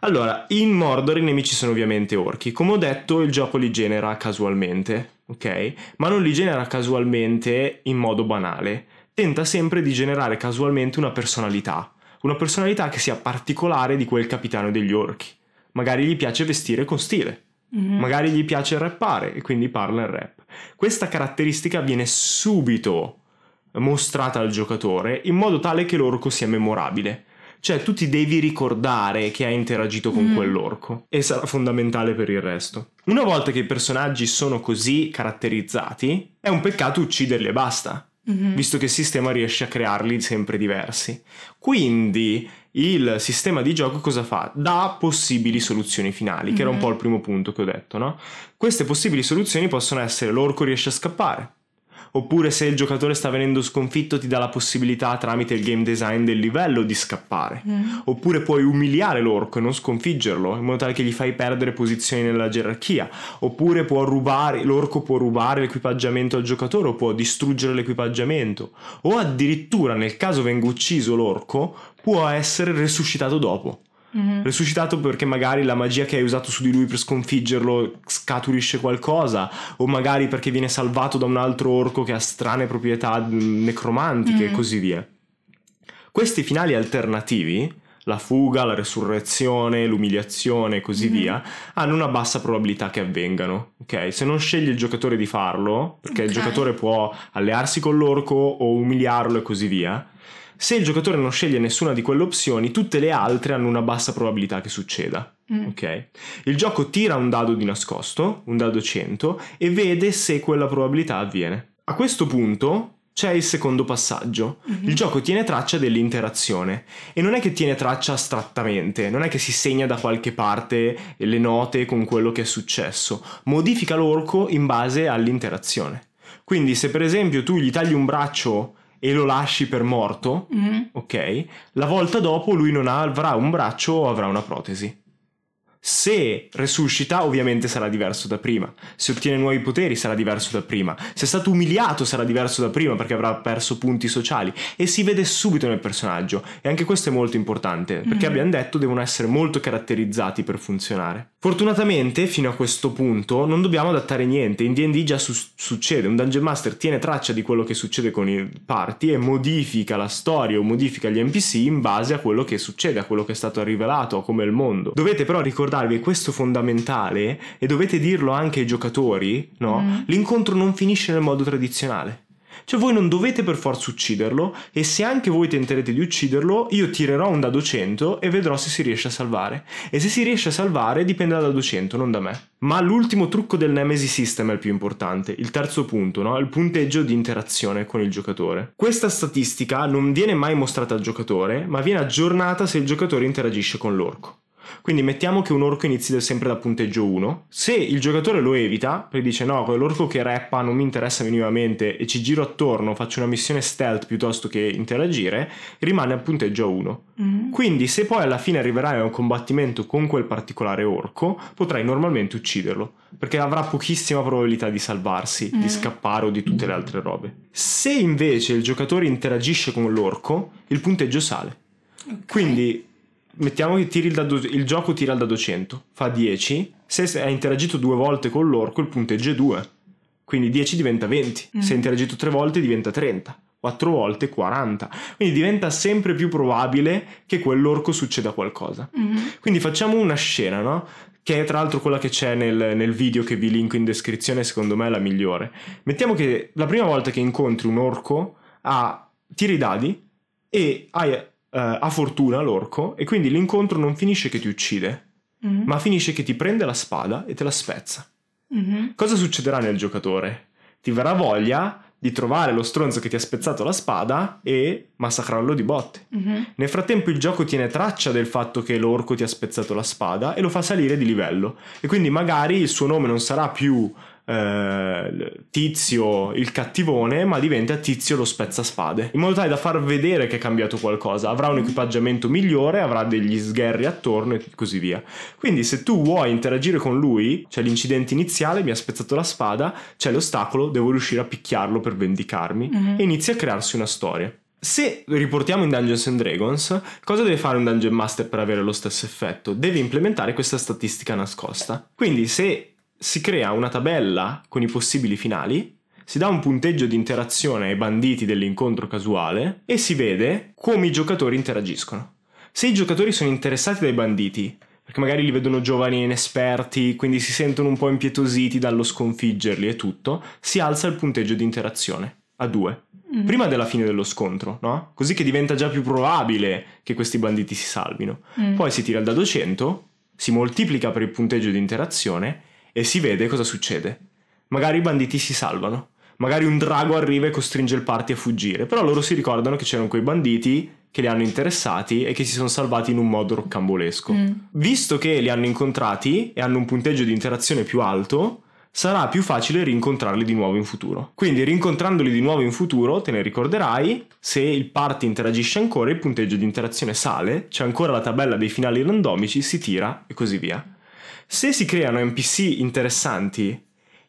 Allora, in Mordor i nemici sono ovviamente orchi. Come ho detto, il gioco li genera casualmente, ok? Ma non li genera casualmente in modo banale. Tenta sempre di generare casualmente una personalità una personalità che sia particolare di quel capitano degli orchi. Magari gli piace vestire con stile, mm-hmm. magari gli piace rappare e quindi parla in rap. Questa caratteristica viene subito mostrata al giocatore in modo tale che l'orco sia memorabile. Cioè tu ti devi ricordare che hai interagito con mm. quell'orco e sarà fondamentale per il resto. Una volta che i personaggi sono così caratterizzati, è un peccato ucciderli e basta mm-hmm. visto che il sistema riesce a crearli sempre diversi. Quindi il sistema di gioco cosa fa? Dà possibili soluzioni finali, mm-hmm. che era un po' il primo punto che ho detto, no? Queste possibili soluzioni possono essere l'orco riesce a scappare, oppure se il giocatore sta venendo sconfitto ti dà la possibilità tramite il game design del livello di scappare, mm. oppure puoi umiliare l'orco e non sconfiggerlo in modo tale che gli fai perdere posizioni nella gerarchia, oppure può rubare, l'orco può rubare l'equipaggiamento al giocatore o può distruggere l'equipaggiamento, o addirittura nel caso venga ucciso l'orco può essere resuscitato dopo. Mm-hmm. Resuscitato perché magari la magia che hai usato su di lui per sconfiggerlo scaturisce qualcosa, o magari perché viene salvato da un altro orco che ha strane proprietà mm, necromantiche mm-hmm. e così via. Questi finali alternativi, la fuga, la resurrezione, l'umiliazione e così mm-hmm. via, hanno una bassa probabilità che avvengano. Ok? Se non sceglie il giocatore di farlo, perché okay. il giocatore può allearsi con l'orco o umiliarlo e così via se il giocatore non sceglie nessuna di quelle opzioni, tutte le altre hanno una bassa probabilità che succeda. Mm. Ok? Il gioco tira un dado di nascosto, un dado 100, e vede se quella probabilità avviene. A questo punto c'è il secondo passaggio. Mm-hmm. Il gioco tiene traccia dell'interazione e non è che tiene traccia astrattamente, non è che si segna da qualche parte le note con quello che è successo, modifica l'orco in base all'interazione. Quindi se per esempio tu gli tagli un braccio e lo lasci per morto, mm-hmm. ok? La volta dopo lui non avrà un braccio o avrà una protesi. Se resuscita, ovviamente sarà diverso da prima. Se ottiene nuovi poteri, sarà diverso da prima. Se è stato umiliato, sarà diverso da prima perché avrà perso punti sociali. E si vede subito nel personaggio. E anche questo è molto importante perché mm-hmm. abbiamo detto devono essere molto caratterizzati per funzionare. Fortunatamente, fino a questo punto, non dobbiamo adattare niente. In DD già su- succede. Un Dungeon Master tiene traccia di quello che succede con i party e modifica la storia o modifica gli NPC in base a quello che succede, a quello che è stato rivelato, a come è il mondo. Dovete però ricordare ricordarvi questo fondamentale e dovete dirlo anche ai giocatori, no? Mm. L'incontro non finisce nel modo tradizionale. Cioè voi non dovete per forza ucciderlo e se anche voi tenterete di ucciderlo, io tirerò un dado 100 e vedrò se si riesce a salvare. E se si riesce a salvare dipende dal dado 100, non da me. Ma l'ultimo trucco del Nemesis System è il più importante, il terzo punto, no? Il punteggio di interazione con il giocatore. Questa statistica non viene mai mostrata al giocatore, ma viene aggiornata se il giocatore interagisce con l'orco. Quindi mettiamo che un orco inizi sempre da punteggio 1. Se il giocatore lo evita, perché dice no, quell'orco che rappa non mi interessa minimamente e ci giro attorno, faccio una missione stealth piuttosto che interagire, rimane a punteggio 1. Mm. Quindi se poi alla fine arriverai a un combattimento con quel particolare orco, potrai normalmente ucciderlo, perché avrà pochissima probabilità di salvarsi, mm. di scappare o di tutte le altre robe. Se invece il giocatore interagisce con l'orco, il punteggio sale. Okay. Quindi mettiamo che tiri il, dado, il gioco tira il dado 100, fa 10, se hai interagito due volte con l'orco il punteggio è 2. Quindi 10 diventa 20, mm. se hai interagito 3 volte diventa 30. 4 volte 40. Quindi diventa sempre più probabile che quell'orco succeda qualcosa. Mm-hmm. Quindi facciamo una scena, no? Che è tra l'altro quella che c'è nel, nel, video che vi linko in descrizione, secondo me è la migliore. Mettiamo che la prima volta che incontri un orco ha, tiri i dadi e hai uh, a fortuna l'orco e quindi l'incontro non finisce che ti uccide, mm-hmm. ma finisce che ti prende la spada e te la spezza. Mm-hmm. Cosa succederà nel giocatore? Ti verrà voglia di trovare lo stronzo che ti ha spezzato la spada e massacrarlo di botte. Mm-hmm. Nel frattempo il gioco tiene traccia del fatto che l'orco ti ha spezzato la spada e lo fa salire di livello. E quindi magari il suo nome non sarà più eh, Tizio il cattivone, ma diventa Tizio lo spezzaspade, in modo tale da far vedere che è cambiato qualcosa. Avrà un equipaggiamento migliore, avrà degli sgherri attorno e così via. Quindi se tu vuoi interagire con lui, c'è l'incidente iniziale, mi ha spezzato la spada, c'è l'ostacolo, devo riuscire a picchiarlo per vendicarmi mm-hmm. e inizia a crearsi una storia. Se riportiamo in Dungeons and Dragons, cosa deve fare un Dungeon Master per avere lo stesso effetto? Deve implementare questa statistica nascosta. Quindi se si crea una tabella con i possibili finali, si dà un punteggio di interazione ai banditi dell'incontro casuale e si vede come i giocatori interagiscono. Se i giocatori sono interessati dai banditi, perché magari li vedono giovani e inesperti, quindi si sentono un po' impietositi dallo sconfiggerli e tutto, si alza il punteggio di interazione a 2. Mm. Prima della fine dello scontro, no? Così che diventa già più probabile che questi banditi si salvino. Mm. Poi si tira il dado 100, si moltiplica per il punteggio di interazione e si vede cosa succede. Magari i banditi si salvano, magari un drago arriva e costringe il party a fuggire, però loro si ricordano che c'erano quei banditi che li hanno interessati e che si sono salvati in un modo roccambolesco. Mm. Visto che li hanno incontrati e hanno un punteggio di interazione più alto, sarà più facile rincontrarli di nuovo in futuro. Quindi rincontrandoli di nuovo in futuro te ne ricorderai, se il party interagisce ancora il punteggio di interazione sale, c'è ancora la tabella dei finali randomici, si tira e così via. Se si creano NPC interessanti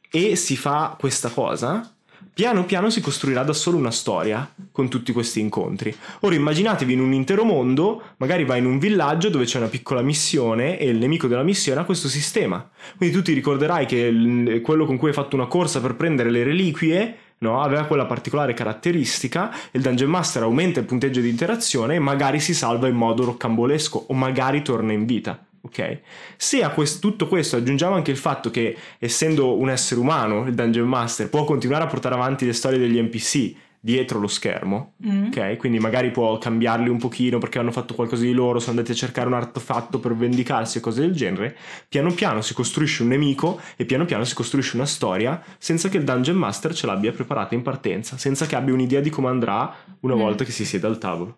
e si fa questa cosa, piano piano si costruirà da solo una storia con tutti questi incontri. Ora immaginatevi in un intero mondo, magari vai in un villaggio dove c'è una piccola missione e il nemico della missione ha questo sistema. Quindi tu ti ricorderai che quello con cui hai fatto una corsa per prendere le reliquie No, aveva quella particolare caratteristica, il Dungeon Master aumenta il punteggio di interazione e magari si salva in modo roccambolesco o magari torna in vita. Ok? Se a quest- tutto questo aggiungiamo anche il fatto che, essendo un essere umano, il Dungeon Master può continuare a portare avanti le storie degli NPC dietro lo schermo, mm. ok? Quindi magari può cambiarli un pochino perché hanno fatto qualcosa di loro, sono andati a cercare un artefatto per vendicarsi e cose del genere. Piano piano si costruisce un nemico e piano piano si costruisce una storia senza che il Dungeon Master ce l'abbia preparata in partenza, senza che abbia un'idea di come andrà una mm. volta che si siede al tavolo.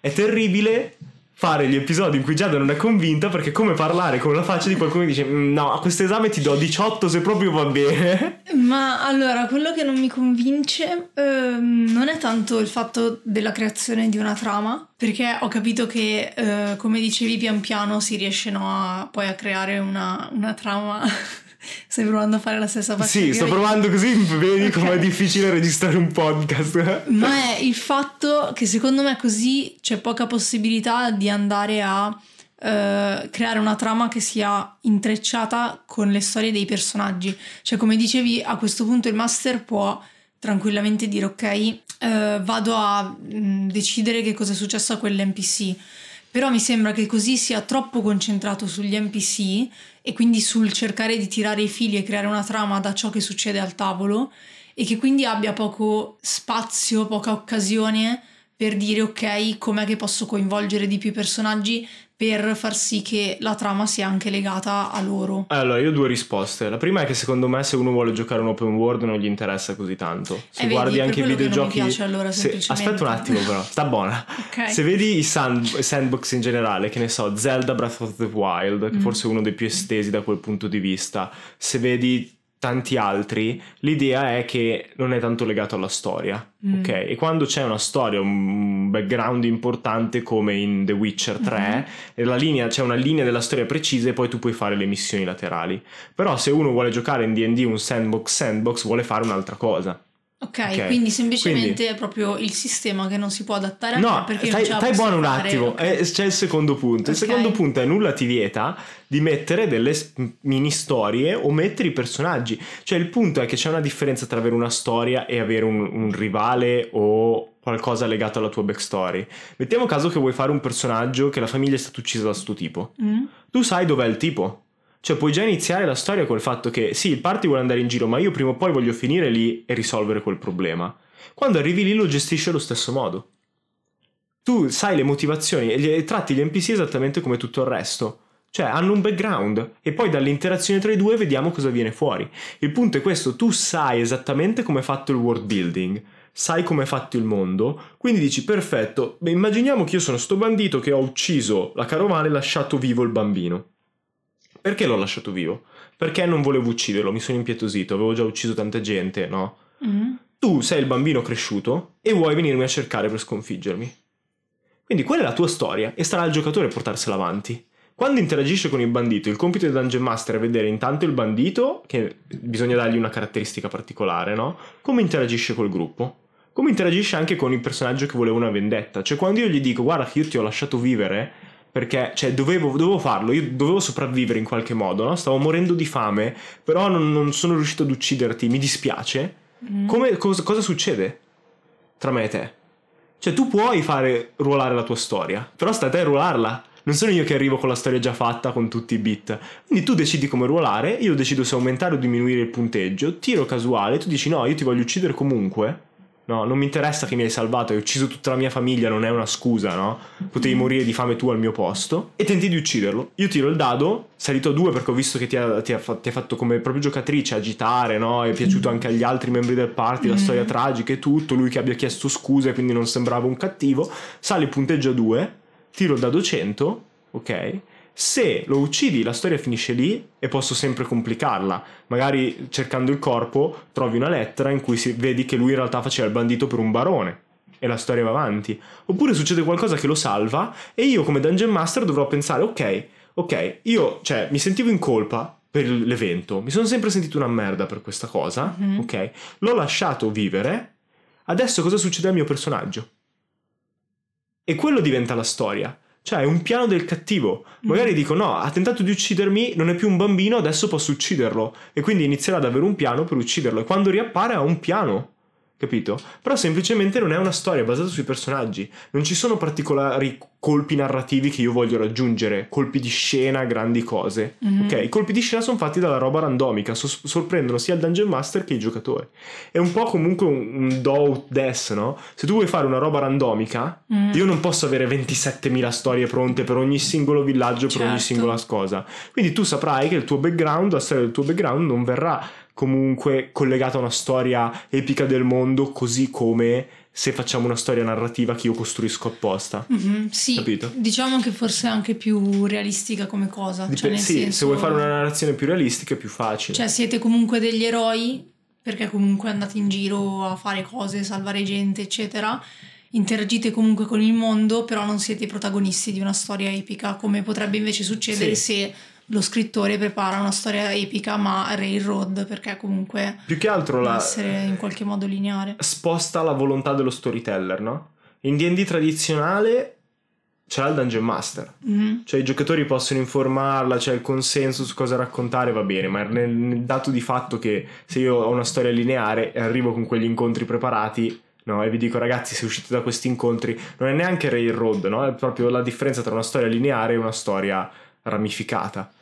È terribile fare gli episodi in cui Giada non è convinta perché è come parlare con la faccia di qualcuno che dice mm, no a questo esame ti do 18 se proprio va bene. Ma allora quello che non mi convince ehm, non è tanto il fatto della creazione di una trama perché ho capito che eh, come dicevi pian piano si riesce no, a, poi a creare una, una trama Stai provando a fare la stessa faccia? Sì, sto provando così, *laughs* vedi okay. com'è difficile registrare un podcast. *laughs* Ma è il fatto che secondo me così c'è poca possibilità di andare a uh, creare una trama che sia intrecciata con le storie dei personaggi. Cioè, come dicevi, a questo punto il master può tranquillamente dire ok, uh, vado a mh, mm, decidere che cosa è successo a quell'NPC. Però mi sembra che così sia troppo concentrato sugli NPC e quindi sul cercare di tirare i fili e creare una trama da ciò che succede al tavolo e che quindi abbia poco spazio, poca occasione per dire ok, com'è che posso coinvolgere di più i personaggi per far sì che la trama sia anche legata a loro. Allora, io ho due risposte. La prima è che secondo me se uno vuole giocare un open world non gli interessa così tanto. Se eh, guardi vedi, anche i videogiochi... Piace, allora, se... Aspetta un attimo però, sta buona. *laughs* okay. Se vedi i sand... sandbox in generale, che ne so, Zelda Breath of the Wild, che mm. forse è uno dei più estesi da quel punto di vista, se vedi tanti altri, l'idea è che non è tanto legato alla storia, mm. ok? E quando c'è una storia, un background importante come in The Witcher 3, mm-hmm. linea, c'è una linea della storia precisa e poi tu puoi fare le missioni laterali. Però se uno vuole giocare in D&D un sandbox sandbox vuole fare un'altra cosa. Ok, okay. quindi semplicemente quindi, è proprio il sistema che non si può adattare a no, perché stai, non stai buono un attimo, okay. eh, c'è il secondo punto. Okay. Il secondo punto è nulla ti vieta di mettere delle mini storie o mettere i personaggi. Cioè il punto è che c'è una differenza tra avere una storia e avere un, un rivale o qualcosa legato alla tua backstory. Mettiamo caso che vuoi fare un personaggio che la famiglia è stata uccisa da sto tipo. Mm. Tu sai dov'è il tipo cioè puoi già iniziare la storia col fatto che sì, il party vuole andare in giro, ma io prima o poi voglio finire lì e risolvere quel problema. Quando arrivi lì lo gestisci allo stesso modo. Tu sai le motivazioni e tratti gli NPC esattamente come tutto il resto. Cioè hanno un background e poi dall'interazione tra i due vediamo cosa viene fuori. Il punto è questo, tu sai esattamente come è fatto il world building, sai come è fatto il mondo, quindi dici perfetto, beh, immaginiamo che io sono sto bandito che ho ucciso la carovana e lasciato vivo il bambino. Perché l'ho lasciato vivo? Perché non volevo ucciderlo, mi sono impietosito, avevo già ucciso tanta gente, no? Mm. Tu sei il bambino cresciuto e vuoi venirmi a cercare per sconfiggermi. Quindi quella è la tua storia e starà al giocatore portarsela avanti. Quando interagisce con il bandito, il compito del Dungeon Master è vedere intanto il bandito, che bisogna dargli una caratteristica particolare, no? Come interagisce col gruppo. Come interagisce anche con il personaggio che voleva una vendetta. Cioè quando io gli dico guarda che io ti ho lasciato vivere, perché cioè, dovevo, dovevo, farlo, io dovevo sopravvivere in qualche modo, no? stavo morendo di fame, però non, non sono riuscito ad ucciderti, mi dispiace. Mm. Come, cosa, cosa succede tra me e te? Cioè tu puoi fare ruolare la tua storia, però sta a te ruolarla. Non sono io che arrivo con la storia già fatta con tutti i bit. Quindi tu decidi come ruolare, io decido se aumentare o diminuire il punteggio, tiro casuale, tu dici no, io ti voglio uccidere comunque No, non mi interessa che mi hai salvato, hai ucciso tutta la mia famiglia, non è una scusa, no? Potevi morire di fame tu al mio posto. E tenti di ucciderlo. Io tiro il dado, salito a due perché ho visto che ti ha, ti ha, ti ha fatto come proprio giocatrice agitare, no? È piaciuto anche agli altri membri del party, la storia tragica e tutto. Lui che abbia chiesto scuse, quindi non sembrava un cattivo. Sale il punteggio a due, tiro il dado 100, ok? Se lo uccidi, la storia finisce lì e posso sempre complicarla. Magari cercando il corpo trovi una lettera in cui si vedi che lui in realtà faceva il bandito per un barone e la storia va avanti. Oppure succede qualcosa che lo salva e io come Dungeon Master dovrò pensare, ok, ok, io cioè mi sentivo in colpa per l'evento, mi sono sempre sentito una merda per questa cosa, mm-hmm. ok? L'ho lasciato vivere, adesso cosa succede al mio personaggio? E quello diventa la storia. Cioè, è un piano del cattivo. Magari mm. dico: no, ha tentato di uccidermi, non è più un bambino, adesso posso ucciderlo. E quindi inizierà ad avere un piano per ucciderlo. E quando riappare ha un piano capito? Però semplicemente non è una storia basata sui personaggi, non ci sono particolari colpi narrativi che io voglio raggiungere, colpi di scena, grandi cose, mm-hmm. ok? I colpi di scena sono fatti dalla roba randomica, so- sorprendono sia il Dungeon Master che i giocatori. È un po' comunque un, un do death, no? Se tu vuoi fare una roba randomica, mm-hmm. io non posso avere 27.000 storie pronte per ogni singolo villaggio, certo. per ogni certo. singola cosa. Quindi tu saprai che il tuo background, la storia del tuo background non verrà comunque collegata a una storia epica del mondo, così come se facciamo una storia narrativa che io costruisco apposta. Mm-hmm, sì, Capito? diciamo che forse è anche più realistica come cosa. Dip- cioè sì, senso... se vuoi fare una narrazione più realistica è più facile. Cioè siete comunque degli eroi, perché comunque andate in giro a fare cose, salvare gente, eccetera. Interagite comunque con il mondo, però non siete i protagonisti di una storia epica, come potrebbe invece succedere sì. se lo scrittore prepara una storia epica ma railroad perché comunque più che altro la essere in qualche modo lineare sposta la volontà dello storyteller no? in D&D tradizionale c'è il Dungeon Master mm-hmm. cioè i giocatori possono informarla c'è il consenso su cosa raccontare va bene ma nel, nel dato di fatto che se io ho una storia lineare e arrivo con quegli incontri preparati No, e vi dico ragazzi se uscite da questi incontri non è neanche railroad no? è proprio la differenza tra una storia lineare e una storia ramificata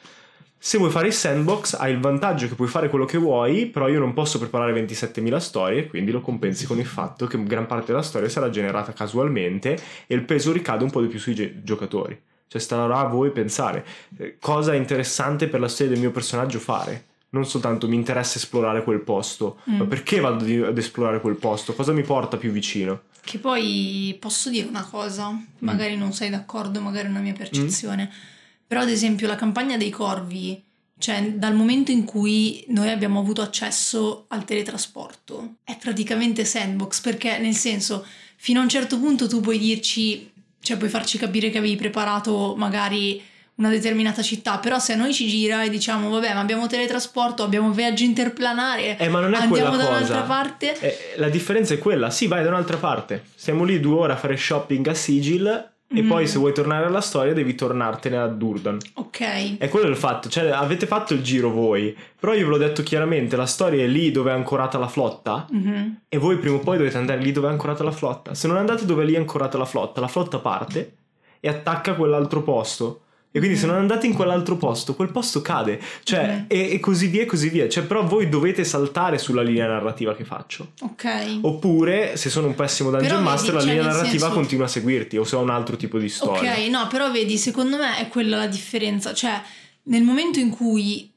se vuoi fare il sandbox hai il vantaggio che puoi fare quello che vuoi, però io non posso preparare 27.000 storie, quindi lo compensi con il fatto che gran parte della storia sarà generata casualmente e il peso ricade un po' di più sui gi- giocatori. Cioè starà a voi pensare eh, cosa è interessante per la storia del mio personaggio fare. Non soltanto mi interessa esplorare quel posto, mm. ma perché vado ad esplorare quel posto? Cosa mi porta più vicino? Che poi posso dire una cosa, magari mm. non sei d'accordo, magari è una mia percezione. Mm però ad esempio la campagna dei corvi, cioè dal momento in cui noi abbiamo avuto accesso al teletrasporto, è praticamente sandbox perché nel senso fino a un certo punto tu puoi dirci, cioè puoi farci capire che avevi preparato magari una determinata città, però se a noi ci gira e diciamo vabbè ma abbiamo teletrasporto, abbiamo viaggi interplanari, eh, ma non è andiamo da cosa. un'altra parte. Eh, la differenza è quella, sì vai da un'altra parte, stiamo lì due ore a fare shopping a Sigil e mm. poi se vuoi tornare alla storia devi tornartene a Durdan. Ok. E quello è il fatto, cioè avete fatto il giro voi, però io ve l'ho detto chiaramente, la storia è lì dove è ancorata la flotta mm-hmm. e voi prima o poi dovete andare lì dove è ancorata la flotta. Se non andate dove è lì ancorata la flotta, la flotta parte e attacca quell'altro posto. E quindi se non andate in quell'altro posto, quel posto cade. Cioè, mm-hmm. e, e, così via e così via. Cioè, però voi dovete saltare sulla linea narrativa che faccio. Ok. Oppure, se sono un pessimo dungeon però master, vedi, la linea narrativa senso... continua a seguirti. O se ho un altro tipo di storia. Ok, no, però vedi, secondo me è quella la differenza. Cioè, nel momento in cui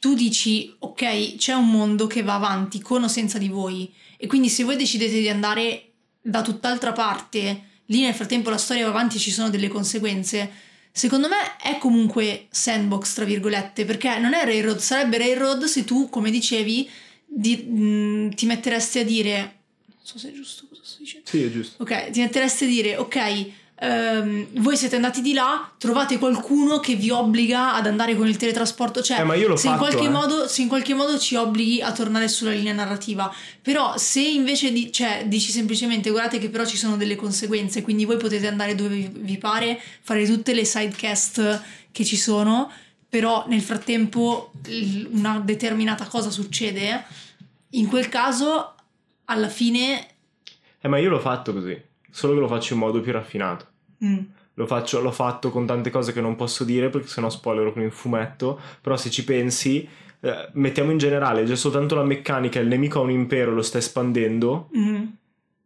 tu dici, ok, c'è un mondo che va avanti con o senza di voi. E quindi se voi decidete di andare da tutt'altra parte, lì nel frattempo la storia va avanti e ci sono delle conseguenze secondo me è comunque sandbox, tra virgolette, perché non è railroad, sarebbe railroad se tu, come dicevi, di, mh, mm, ti metteresti a dire... Non so se è giusto cosa sto dicendo. Sì, è giusto. Ok, ti metteresti a dire, ok, Um, voi siete andati di là, trovate qualcuno che vi obbliga ad andare con il teletrasporto, cioè eh, se, fatto, in qualche eh. modo, se in qualche modo ci obblighi a tornare sulla linea narrativa, però se invece di, cioè, dici semplicemente guardate che però ci sono delle conseguenze, quindi voi potete andare dove vi, vi pare, fare tutte le sidecast che ci sono, però nel frattempo una determinata cosa succede, in quel caso alla fine... Eh ma io l'ho fatto così solo che lo faccio in modo più raffinato. Mm. Lo faccio, l'ho fatto con tante cose che non posso dire perché sennò spoilerò con il fumetto, però se ci pensi, eh, mettiamo in generale, già soltanto la meccanica, il nemico ha un impero, lo sta espandendo, mm.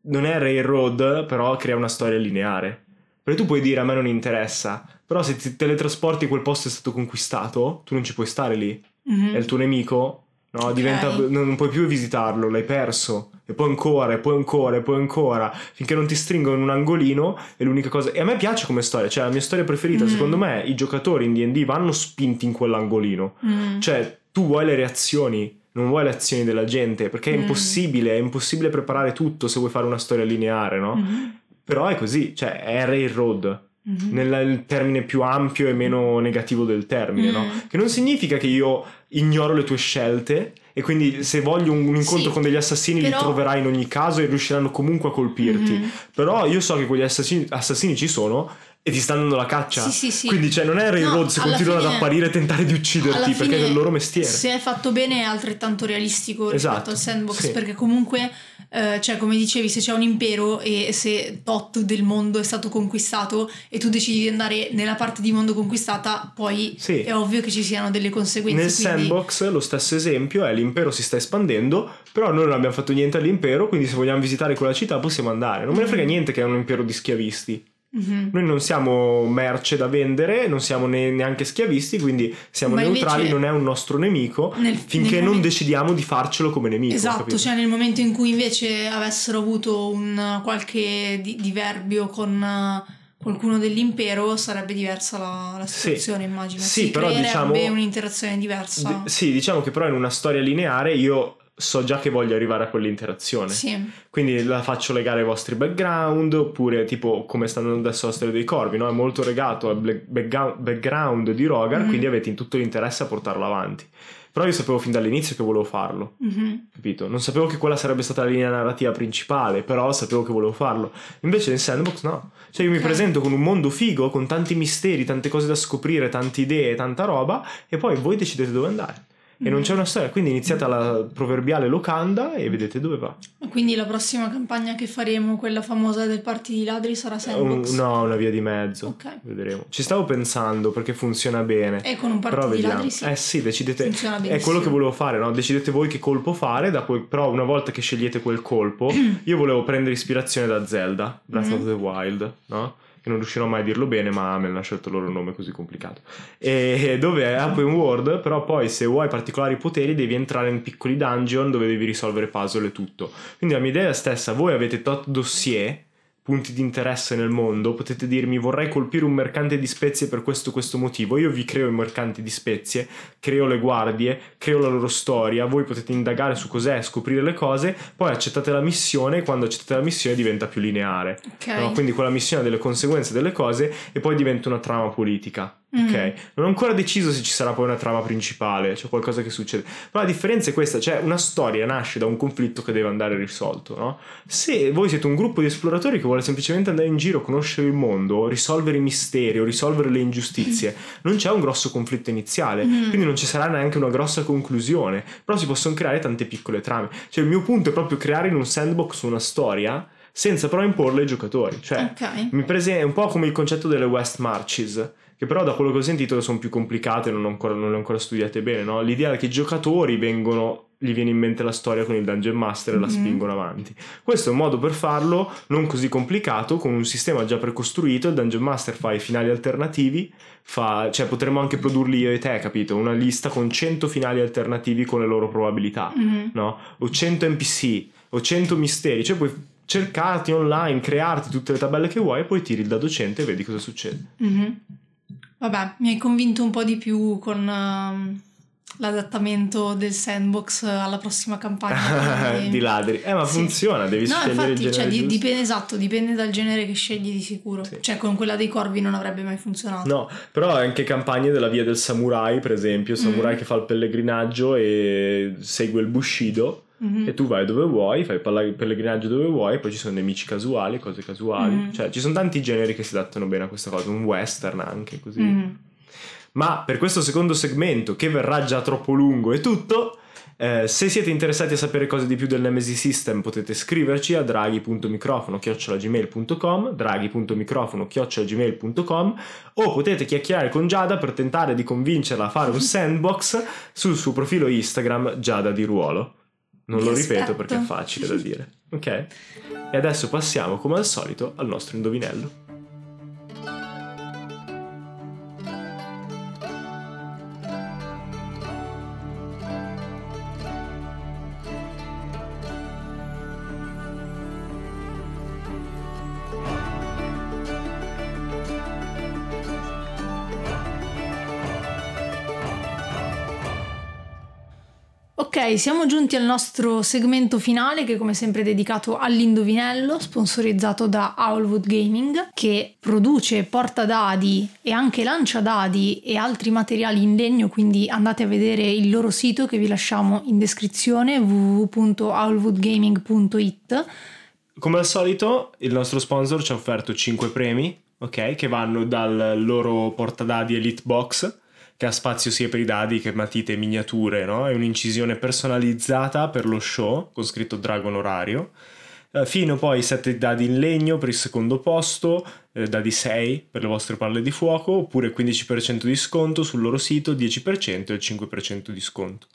non è Railroad, però crea una storia lineare. Perché tu puoi dire a me non interessa, però se ti teletrasporti quel posto è stato conquistato, tu non ci puoi stare lì. Mm-hmm. È il tuo nemico, no? Okay. Diventa, non puoi più visitarlo, l'hai perso e poi ancora, e poi ancora, e poi ancora, finché non ti stringono in un angolino è l'unica cosa. E a me piace come storia, cioè la mia storia preferita, mm. secondo me i giocatori in DD vanno spinti in quell'angolino. Mm. Cioè, tu vuoi le reazioni, non vuoi le azioni della gente, perché è mm. impossibile, è impossibile preparare tutto se vuoi fare una storia lineare, no? Mm. Però è così, cioè è railroad. Mm-hmm. Nel termine più ampio e meno negativo del termine, no? Che non significa che io ignoro le tue scelte e quindi se voglio un, un incontro sì, con degli assassini però... li troverai in ogni caso e riusciranno comunque a colpirti. Mm-hmm. Però io so che quegli assassini, assassini ci sono e ti stanno dando la caccia. Sì, sì, sì. Quindi, cioè, non è Railroad no, continuano fine, ad apparire e tentare di ucciderti perché è il loro mestiere. Se è fatto bene è altrettanto realistico esatto, rispetto al sandbox, sì. perché comunque, eh, cioè, come dicevi, se c'è un impero e se tot del mondo è stato conquistato e tu decidi di andare nella parte di mondo conquistata, poi sì. è ovvio che ci siano delle conseguenze. Nel quindi... sandbox, lo stesso esempio è l'impero si sta espandendo, però noi non abbiamo fatto niente all'impero, quindi se vogliamo visitare quella città possiamo andare. Non me ne frega niente che è un impero di schiavisti. Mm-hmm. Noi non siamo merce da vendere, non siamo ne- neanche schiavisti, quindi siamo Ma neutrali, non è un nostro nemico nel, finché nel non momento... decidiamo di farcelo come nemico. Esatto, capito? cioè nel momento in cui invece avessero avuto un qualche di- diverbio con qualcuno dell'impero sarebbe diversa la, la situazione, sì. immagino. Sì, si però diciamo un'interazione diversa. D- sì, diciamo che però in una storia lineare io so già che voglio arrivare a quell'interazione. Sì. Quindi la faccio legare ai vostri background, oppure tipo come sta andando adesso la storia dei corvi, no? È molto legato al background di Rogar, mm-hmm. quindi avete in tutto l'interesse a portarlo avanti. Però io sapevo fin dall'inizio che volevo farlo, mm-hmm. capito? Non sapevo che quella sarebbe stata la linea narrativa principale, però sapevo che volevo farlo. Invece nel sandbox no. Cioè io mi presento con un mondo figo, con tanti misteri, tante cose da scoprire, tante idee, tanta roba, e poi voi decidete dove andare e non c'è una storia, quindi iniziate la proverbiale locanda e vedete dove va. Quindi la prossima campagna che faremo, quella famosa del party di ladri, sarà sandbox? Un, no, una via di mezzo. Ok. Vedremo. Ci stavo pensando perché funziona bene. E con un party di ladri sì. Eh sì, decidete. È quello che volevo fare, no? Decidete voi che colpo fare, quel... però una volta che scegliete quel colpo, *clears throat* io volevo prendere ispirazione da Zelda, Breath mm-hmm. of the Wild, no? Che non riuscirò mai a dirlo bene, ma me l'hanno scelto loro nome così complicato. E *laughs* dove è open world, però poi se vuoi particolari poteri devi entrare in piccoli dungeon dove devi risolvere puzzle e tutto. Quindi la mia idea è la stessa, voi avete tot dossier punti di interesse nel mondo, potete dirmi vorrei colpire un mercante di spezie per questo questo motivo, io vi creo i mercanti di spezie, creo le guardie, creo la loro storia, voi potete indagare su cos'è, scoprire le cose, poi accettate la missione e quando accettate la missione diventa più lineare. Okay. No? Quindi quella missione ha delle conseguenze delle cose e poi diventa una trama politica. Ok, non ho ancora deciso se ci sarà poi una trama principale, c'è qualcosa che succede. Ma la differenza è questa: cioè, una storia nasce da un conflitto che deve andare risolto, no? Se voi siete un gruppo di esploratori che vuole semplicemente andare in giro, conoscere il mondo, risolvere i misteri o risolvere le ingiustizie, mm. non c'è un grosso conflitto iniziale, mm. quindi non ci sarà neanche una grossa conclusione. Però si possono creare tante piccole trame. Cioè, il mio punto è proprio creare in un sandbox una storia senza però imporle ai giocatori. Cioè, okay. mi prese- è un po' come il concetto delle West Marches che però da quello che ho sentito sono più complicate, non, ancora, non le ho ancora studiate bene, no? L'idea è che i giocatori vengono gli viene in mente la storia con il Dungeon Master e mm-hmm. la spingono avanti. Questo è un modo per farlo non così complicato, con un sistema già precostruito. Il Dungeon Master fa i finali alternativi, fa, cioè potremmo anche produrli io e te, capito? Una lista con 100 finali alternativi con le loro probabilità, mm-hmm. no? O 100 NPC, o 100 misteri, cioè puoi cercarti online, crearti tutte le tabelle che vuoi e poi tiri il da docente e vedi cosa succede. Mm-hmm. Vabbè, mi hai convinto un po' di più con uh, l'adattamento del sandbox alla prossima campagna. *laughs* di ladri. Eh, ma sì. funziona, devi no, scegliere infatti, il cioè, genere. Cioè, dipende, esatto, dipende dal genere che scegli di sicuro. Sì. Cioè, con quella dei corvi non avrebbe mai funzionato. No, però anche campagne della via del samurai, per esempio, samurai mm. che fa il pellegrinaggio e segue il Bushido Mm-hmm. E tu vai dove vuoi, fai il pellegrinaggio dove vuoi, poi ci sono nemici casuali, cose casuali. Mm-hmm. Cioè, ci sono tanti generi che si adattano bene a questa cosa, un western anche così. Mm-hmm. Ma per questo secondo segmento, che verrà già troppo lungo e tutto, eh, se siete interessati a sapere cose di più del Nemesis System potete scriverci a draghi.microfono-gmail.com draghi.microfono-gmail.com o potete chiacchierare con Giada per tentare di convincerla a fare un sandbox sul suo profilo Instagram Giada di Ruolo. Non lo ripeto perché è facile da dire. Ok? E adesso passiamo, come al solito, al nostro indovinello. Ok, siamo giunti al nostro segmento finale che come sempre è dedicato all'indovinello, sponsorizzato da Owlwood Gaming, che produce porta dadi e anche lancia dadi e altri materiali in legno, quindi andate a vedere il loro sito che vi lasciamo in descrizione www.owlwoodgaming.it. Come al solito, il nostro sponsor ci ha offerto 5 premi, ok, che vanno dal loro portadadi Elite Box che ha spazio sia per i dadi che matite e miniature, no? È un'incisione personalizzata per lo show, con scritto Dragon Orario. Eh, fino poi ai 7 dadi in legno per il secondo posto, eh, dadi 6 per le vostre palle di fuoco, oppure 15% di sconto sul loro sito, 10% e il 5% di sconto.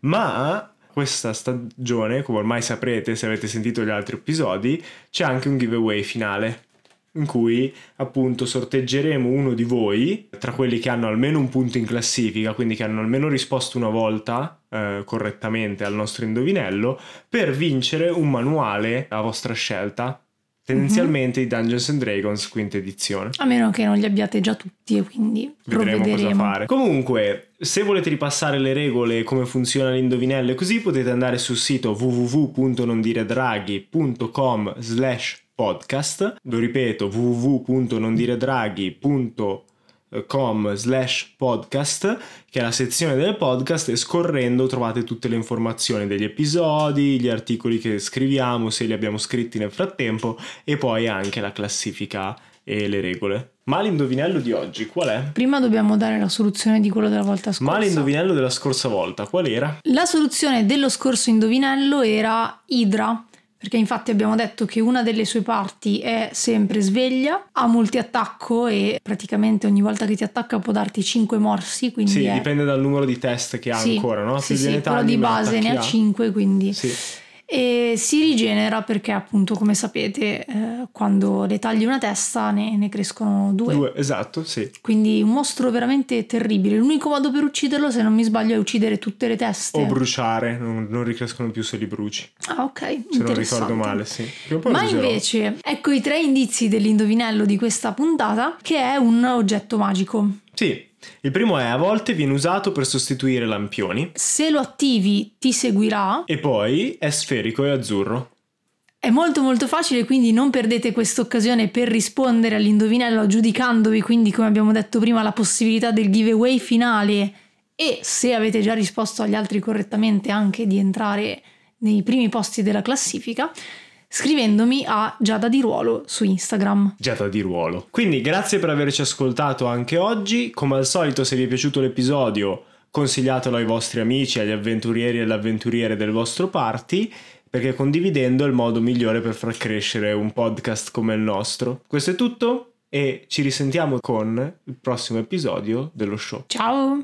Ma questa stagione, come ormai saprete se avete sentito gli altri episodi, c'è anche un giveaway finale in cui appunto sorteggeremo uno di voi tra quelli che hanno almeno un punto in classifica, quindi che hanno almeno risposto una volta eh, correttamente al nostro indovinello, per vincere un manuale a vostra scelta. Tendenzialmente mm-hmm. i Dungeons and Dragons quinta edizione. A meno che non li abbiate già tutti e quindi vedremo cosa fare. Comunque, se volete ripassare le regole e come funziona l'indovinello e così potete andare sul sito www.nondiredraghi.com slash podcast. Lo ripeto, www.nondiredraghi.com slash podcast che è la sezione del podcast e scorrendo trovate tutte le informazioni degli episodi, gli articoli che scriviamo, se li abbiamo scritti nel frattempo e poi anche la classifica e le regole. Ma l'indovinello di oggi qual è? Prima dobbiamo dare la soluzione di quello della volta scorsa. Ma l'indovinello della scorsa volta qual era? La soluzione dello scorso indovinello era Idra perché infatti abbiamo detto che una delle sue parti è sempre sveglia, ha multi-attacco e praticamente ogni volta che ti attacca può darti 5 morsi. Quindi sì, è... dipende dal numero di test che ha sì, ancora, no? Sì, sì, però di base ne ha 5, quindi... Sì e si rigenera perché appunto come sapete eh, quando le tagli una testa ne, ne, crescono due. Due, esatto, sì. Quindi un mostro veramente terribile. L'unico modo per ucciderlo, se non mi sbaglio, è uccidere tutte le teste. O bruciare, non, non ricrescono più se li bruci. Ah ok, Se non ricordo male, sì. Ma invece, ecco i tre indizi dell'indovinello di questa puntata, che è un oggetto magico. Sì, il primo è a volte viene usato per sostituire lampioni. Se lo attivi ti seguirà. E poi è sferico e azzurro. È molto molto facile, quindi non perdete questa occasione per rispondere all'indovinello aggiudicandovi quindi come abbiamo detto prima la possibilità del giveaway finale e se avete già risposto agli altri correttamente anche di entrare nei primi posti della classifica scrivendomi a Giada di Ruolo su Instagram. Giada di Ruolo. Quindi grazie per averci ascoltato anche oggi, come al solito se vi è piaciuto l'episodio consigliatelo ai vostri amici, agli avventurieri e alle avventuriere del vostro party perché condividendo è il modo migliore per far crescere un podcast come il nostro. Questo è tutto e ci risentiamo con il prossimo episodio dello show. Ciao!